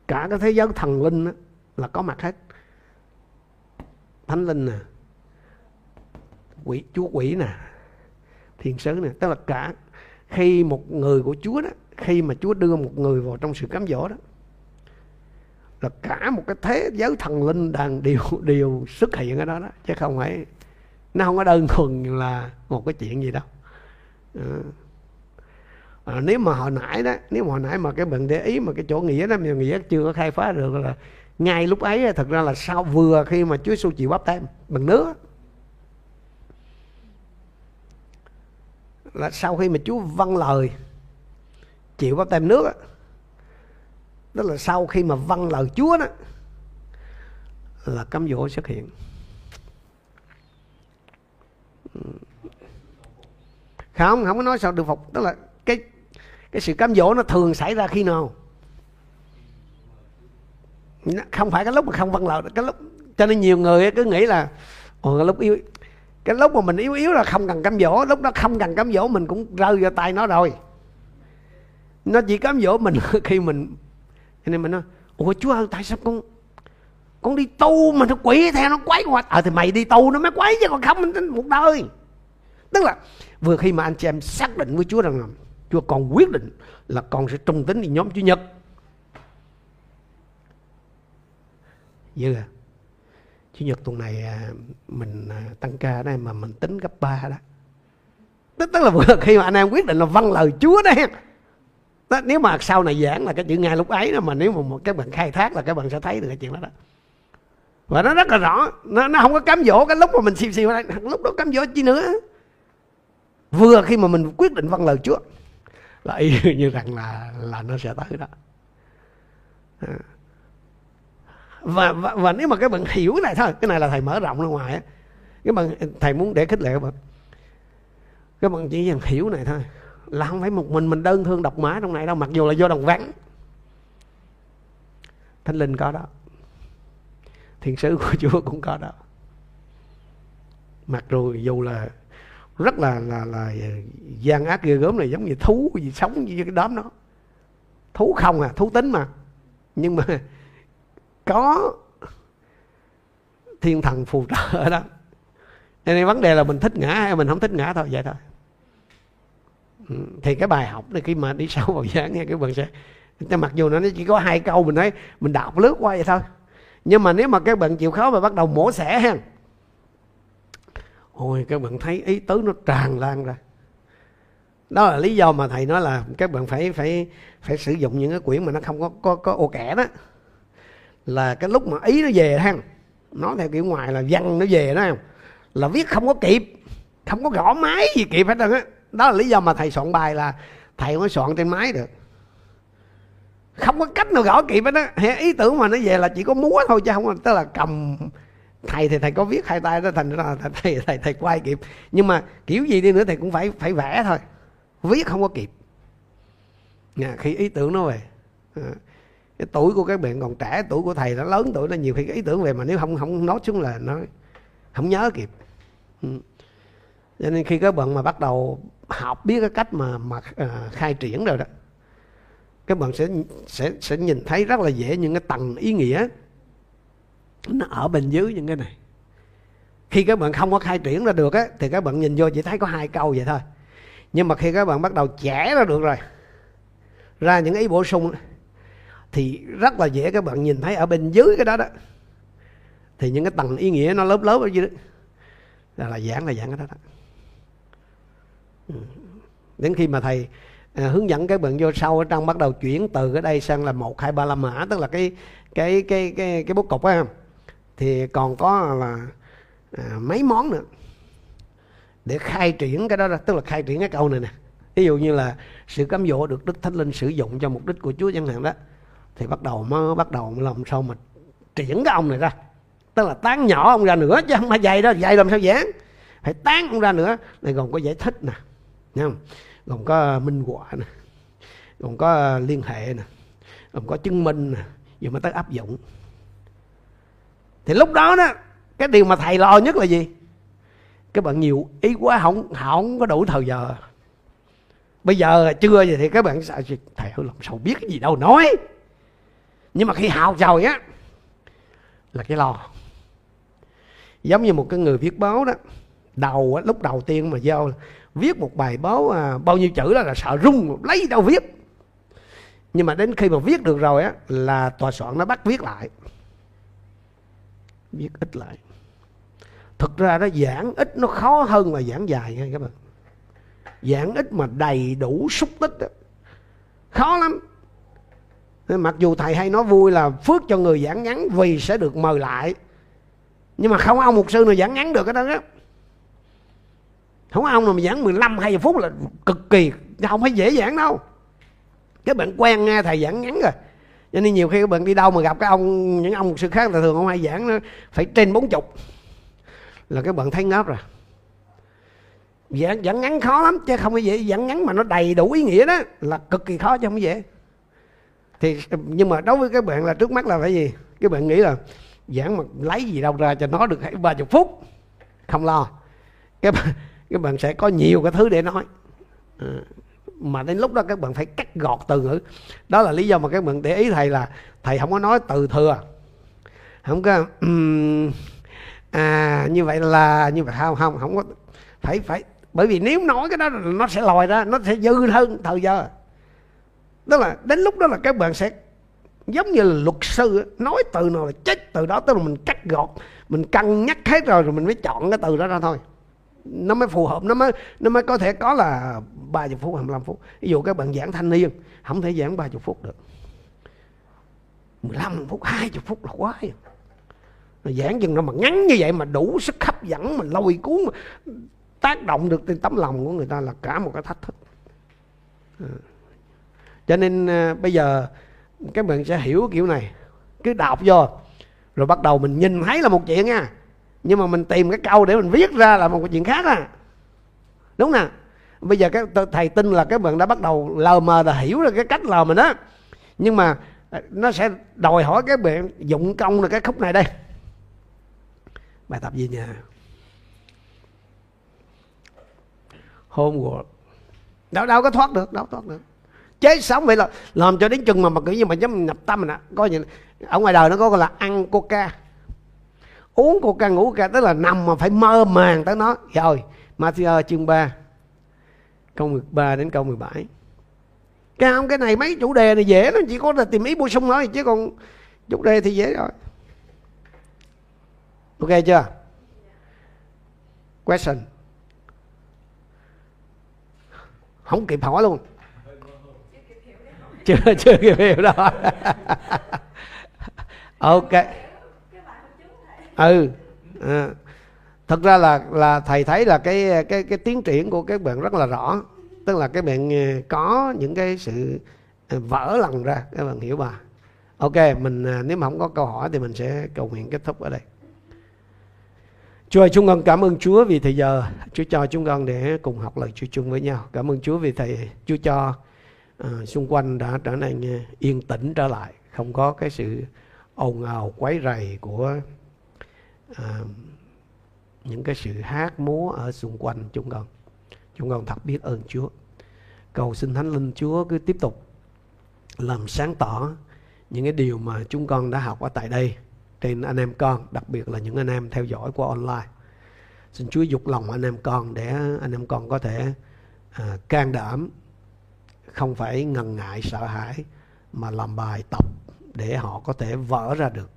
Cả cái thế giới thần linh đó, là có mặt hết. Thánh linh nè quỷ chúa quỷ nè thiên sứ này tức là cả khi một người của chúa đó, khi mà chúa đưa một người vào trong sự cám dỗ đó, là cả một cái thế giới thần linh đang đều đều xuất hiện ở đó đó. Chứ không phải, nó không có đơn thuần là một cái chuyện gì đâu. À. Nếu mà hồi nãy đó, nếu mà hồi nãy mà cái bệnh để ý mà cái chỗ nghĩa đó, mà nghĩa chưa có khai phá được là ngay lúc ấy thật ra là sau vừa khi mà Chúa Giêsu chịu bắp tem bằng nước là sau khi mà Chúa vâng lời chịu bắp tem nước đó là sau khi mà vâng lời Chúa đó là cám dỗ xuất hiện không không có nói sao được phục tức là cái cái sự cám dỗ nó thường xảy ra khi nào không phải cái lúc mà không vâng lời cái lúc cho nên nhiều người cứ nghĩ là Ồ, cái lúc yêu cái lúc mà mình yếu yếu là không cần cám dỗ lúc đó không cần cám dỗ mình cũng rơi vào tay nó rồi. Nó chỉ cám dỗ mình khi mình cho nên mình nói ủa chúa ơi tại sao con con đi tu mà nó quỷ theo nó quấy qua ờ à, thì mày đi tu nó mới quấy chứ còn không mình một đời. Tức là vừa khi mà anh chị em xác định với chúa rằng là chúa còn quyết định là con sẽ trung tín đi nhóm chủ nhật. Dư à chủ nhật tuần này à, mình à, tăng ca đây mà mình tính gấp ba đó. Tức, tức là vừa khi mà anh em quyết định là vâng lời chúa đấy đó, nếu mà sau này giảng là cái chữ ngay lúc ấy đó mà nếu mà một cái bạn khai thác là các bạn sẽ thấy được cái chuyện đó đó. Và nó rất là rõ nó, nó không có cám dỗ cái lúc mà mình xìu xìu đây lúc đó cám dỗ chi nữa. Vừa khi mà mình quyết định vâng lời Chúa là y như rằng là là nó sẽ tới đó. À và, và và nếu mà các bạn hiểu cái này thôi cái này là thầy mở rộng ra ngoài á. Các bạn thầy muốn để khích lệ các bạn. Các bạn chỉ cần hiểu này thôi. Là không phải một mình mình đơn thương độc mã trong này đâu mặc dù là do đồng vắng. Thánh linh có đó. Thiên sứ của chúa cũng có đó. Mặc dù dù là rất là là là gian ác ghê gớm này giống như thú gì sống như cái đám đó. Thú không à thú tính mà. Nhưng mà có thiên thần phù trợ đó. Nên vấn đề là mình thích ngã hay mình không thích ngã thôi, vậy thôi. Ừ, thì cái bài học này khi mà đi sâu vào giảng nghe cái bạn sẽ mặc dù nó chỉ có hai câu mình nói, mình đọc lướt qua vậy thôi. Nhưng mà nếu mà các bạn chịu khó mà bắt đầu mổ xẻ ha. Ôi, các bạn thấy ý tứ nó tràn lan ra. Đó là lý do mà thầy nói là các bạn phải phải phải sử dụng những cái quyển mà nó không có có có ô kẻ đó là cái lúc mà ý nó về ha nói theo kiểu ngoài là văn nó về đó là viết không có kịp không có gõ máy gì kịp hết trơn á. Đó là lý do mà thầy soạn bài là thầy mới soạn trên máy được. Không có cách nào gõ kịp hết á. Ý tưởng mà nó về là chỉ có múa thôi chứ không tức là cầm. Thầy thì thầy có viết hai tay đó thành ra thầy, thầy thầy thầy quay kịp. Nhưng mà kiểu gì đi nữa thầy cũng phải phải vẽ thôi. Viết không có kịp. Khi ý tưởng nó về cái tuổi của các bạn còn trẻ tuổi của thầy nó lớn tuổi nó nhiều khi cái ý tưởng về mà nếu không không nói xuống là nó không nhớ kịp. Ừ. Cho nên khi các bạn mà bắt đầu học biết cái cách mà mà à, khai triển rồi đó các bạn sẽ sẽ sẽ nhìn thấy rất là dễ những cái tầng ý nghĩa nó ở bên dưới những cái này. Khi các bạn không có khai triển ra được á thì các bạn nhìn vô chỉ thấy có hai câu vậy thôi. Nhưng mà khi các bạn bắt đầu trẻ ra được rồi ra những ý bổ sung thì rất là dễ các bạn nhìn thấy ở bên dưới cái đó đó. Thì những cái tầng ý nghĩa nó lớp lớp ở dưới đó. Là, là giảng là giảng cái đó đó. Ừ. Đến khi mà thầy à, hướng dẫn các bạn vô sau ở trong bắt đầu chuyển từ cái đây sang là một hai ba la mã tức là cái cái cái cái cái bố cục á. Thì còn có là à, mấy món nữa. Để khai triển cái đó ra tức là khai triển cái câu này nè. Ví dụ như là sự cám dỗ được đức thánh linh sử dụng cho mục đích của chúa chẳng hạn đó thì bắt đầu mới, bắt đầu mới làm sao mà triển cái ông này ra. Tức là tán nhỏ ông ra nữa, chứ không phải dày đó dày làm sao dán. Phải tán ông ra nữa. Này còn có giải thích nè Thấy không? Gồm có minh họa nè, gồm có liên hệ nè, gồm có chứng minh nè, giờ mới tới áp dụng. Thì lúc đó đó, cái điều mà thầy lo nhất là gì? Các bạn nhiều ý quá, không không có đủ thời giờ. Bây giờ chưa vậy thì các bạn sợ thầy làm sao biết cái gì đâu, nói nhưng mà khi học rồi á là cái lo. Giống như một cái người viết báo đó đầu á, lúc đầu tiên mà vô viết một bài báo à, bao nhiêu chữ đó là sợ rung lấy đâu viết. Nhưng mà đến khi mà viết được rồi á là tòa soạn nó bắt viết lại. Viết ít lại. Thực ra nó giảng ít nó khó hơn là giảng dài nha các bạn. Giảng ít mà đầy đủ xúc tích đó. khó lắm mặc dù thầy hay nói vui là phước cho người giảng ngắn vì sẽ được mời lại. Nhưng mà không ông một sư nào giảng ngắn được cái đó không ông nào mà giảng 15 20 phút là cực kỳ không phải dễ giảng đâu. Các bạn quen nghe thầy giảng ngắn rồi. Cho nên nhiều khi các bạn đi đâu mà gặp cái ông những ông một sư khác là thường ông hay giảng nó phải trên bốn chục. Là các bạn thấy ngớp rồi. Giảng, giảng ngắn khó lắm chứ không phải dễ giảng ngắn mà nó đầy đủ ý nghĩa đó là cực kỳ khó chứ không dễ thì nhưng mà đối với các bạn là trước mắt là phải gì? Các bạn nghĩ là giảng mà lấy gì đâu ra cho nó được ba chục phút. Không lo. Các bạn các bạn sẽ có nhiều cái thứ để nói. À, mà đến lúc đó các bạn phải cắt gọt từ ngữ. Đó là lý do mà các bạn để ý thầy là thầy không có nói từ thừa. Không có um, à như vậy là như vậy không không không có phải phải bởi vì nếu nói cái đó nó sẽ lòi ra nó sẽ dư hơn thời giờ đó là, đến lúc đó là các bạn sẽ giống như là luật sư nói từ nào là chết, từ đó tức là mình cắt gọt, mình cân nhắc hết rồi rồi mình mới chọn cái từ đó ra thôi nó mới phù hợp, nó mới nó mới có thể có là 30 phút 25 phút ví dụ các bạn giảng thanh niên, không thể giảng 30 phút được 15 phút 20 phút là quá rồi. giảng chừng nào mà ngắn như vậy mà đủ sức hấp dẫn, mà lôi cuốn, mà tác động được trên tấm lòng của người ta là cả một cái thách thức à cho nên à, bây giờ các bạn sẽ hiểu kiểu này. Cứ đọc vô, rồi bắt đầu mình nhìn thấy là một chuyện nha. Nhưng mà mình tìm cái câu để mình viết ra là một chuyện khác à. Đúng nè. Bây giờ các thầy tin là các bạn đã bắt đầu lờ mờ là hiểu được cái cách lờ mình đó nhưng mà à, nó sẽ đòi hỏi các bạn dụng công là cái khúc này đây. Bài tập gì nhà homework. Đâu đâu có thoát được, đâu thoát được chế sống vậy là làm cho đến chừng mà mà kiểu như mà dám nhập tâm nè. Coi như ở ngoài đời nó có gọi là ăn coca. Uống coca, ngủ coca, tức là nằm mà phải mơ màng tới nó. Dạ rồi Matthew chương 3 câu 13 đến câu 17 cái không cái này mấy chủ đề này dễ lắm, chỉ có là tìm ý bổ sung thôi, chứ còn chủ đề thì dễ rồi. Ok chưa? Question. Không kịp hỏi luôn chưa chưa kịp hiểu đâu. Ok. Ừ. À. thật ra là là thầy thấy là cái cái cái tiến triển của các bạn rất là rõ. Tức là các bạn ờ, có những cái sự ờ, vỡ lần ra. Các bạn hiểu bà. Ok mình ờ, nếu mà không có câu hỏi thì mình sẽ cầu nguyện kết thúc ở đây. Chúa ơi, chúng con cảm ơn Chúa vì thời giờ. Chúa cho chúng con để cùng học lời Chúa chung với nhau. Cảm ơn Chúa vì thầy Chúa cho à, xung quanh đã trở nên à, yên tĩnh trở lại, không có cái sự ồn ào quấy rầy của à, những cái sự hát múa ở xung quanh chúng con. Chúng con thật biết ơn Chúa. Cầu xin Thánh Linh Chúa cứ tiếp tục làm sáng tỏ những cái điều mà chúng con đã học ở tại đây trên anh em con đặc biệt là những anh em theo dõi qua online. Xin Chúa dục lòng anh em con để anh em con có thể à, can đảm không phải ngần ngại sợ hãi mà làm bài tập để họ có thể vỡ ra được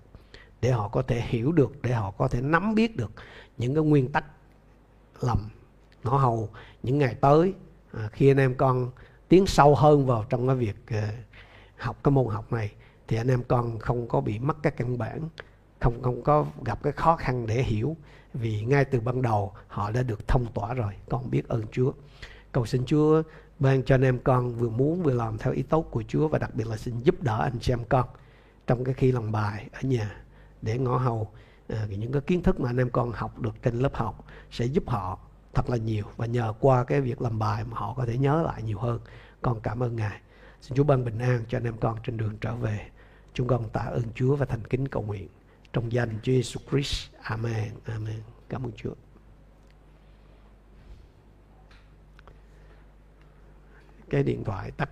để họ có thể hiểu được để họ có thể nắm biết được những cái nguyên tắc lầm ngõ hầu những ngày tới. À, khi anh em con tiến sâu hơn vào trong cái việc à, học cái môn học này thì anh em con không có bị mất cái căn bản không không có gặp cái khó khăn để hiểu vì ngay từ ban đầu họ đã được thông tỏa rồi con biết ơn Chúa. Cầu xin Chúa ban cho anh em con vừa muốn vừa làm theo ý tốt của Chúa và đặc biệt là xin giúp đỡ anh chị em con trong cái khi làm bài ở nhà để ngõ hầu à, những cái kiến thức mà anh em con học được trên lớp học sẽ giúp họ thật là nhiều và nhờ qua cái việc làm bài mà họ có thể nhớ lại nhiều hơn con cảm ơn ngài xin chúa ban bình an cho anh em con trên đường trở về chúng con tạ ơn chúa và thành kính cầu nguyện trong danh Chúa Jesus Christ. Amen. Amen. Cảm ơn Chúa. Cái điện thoại tắt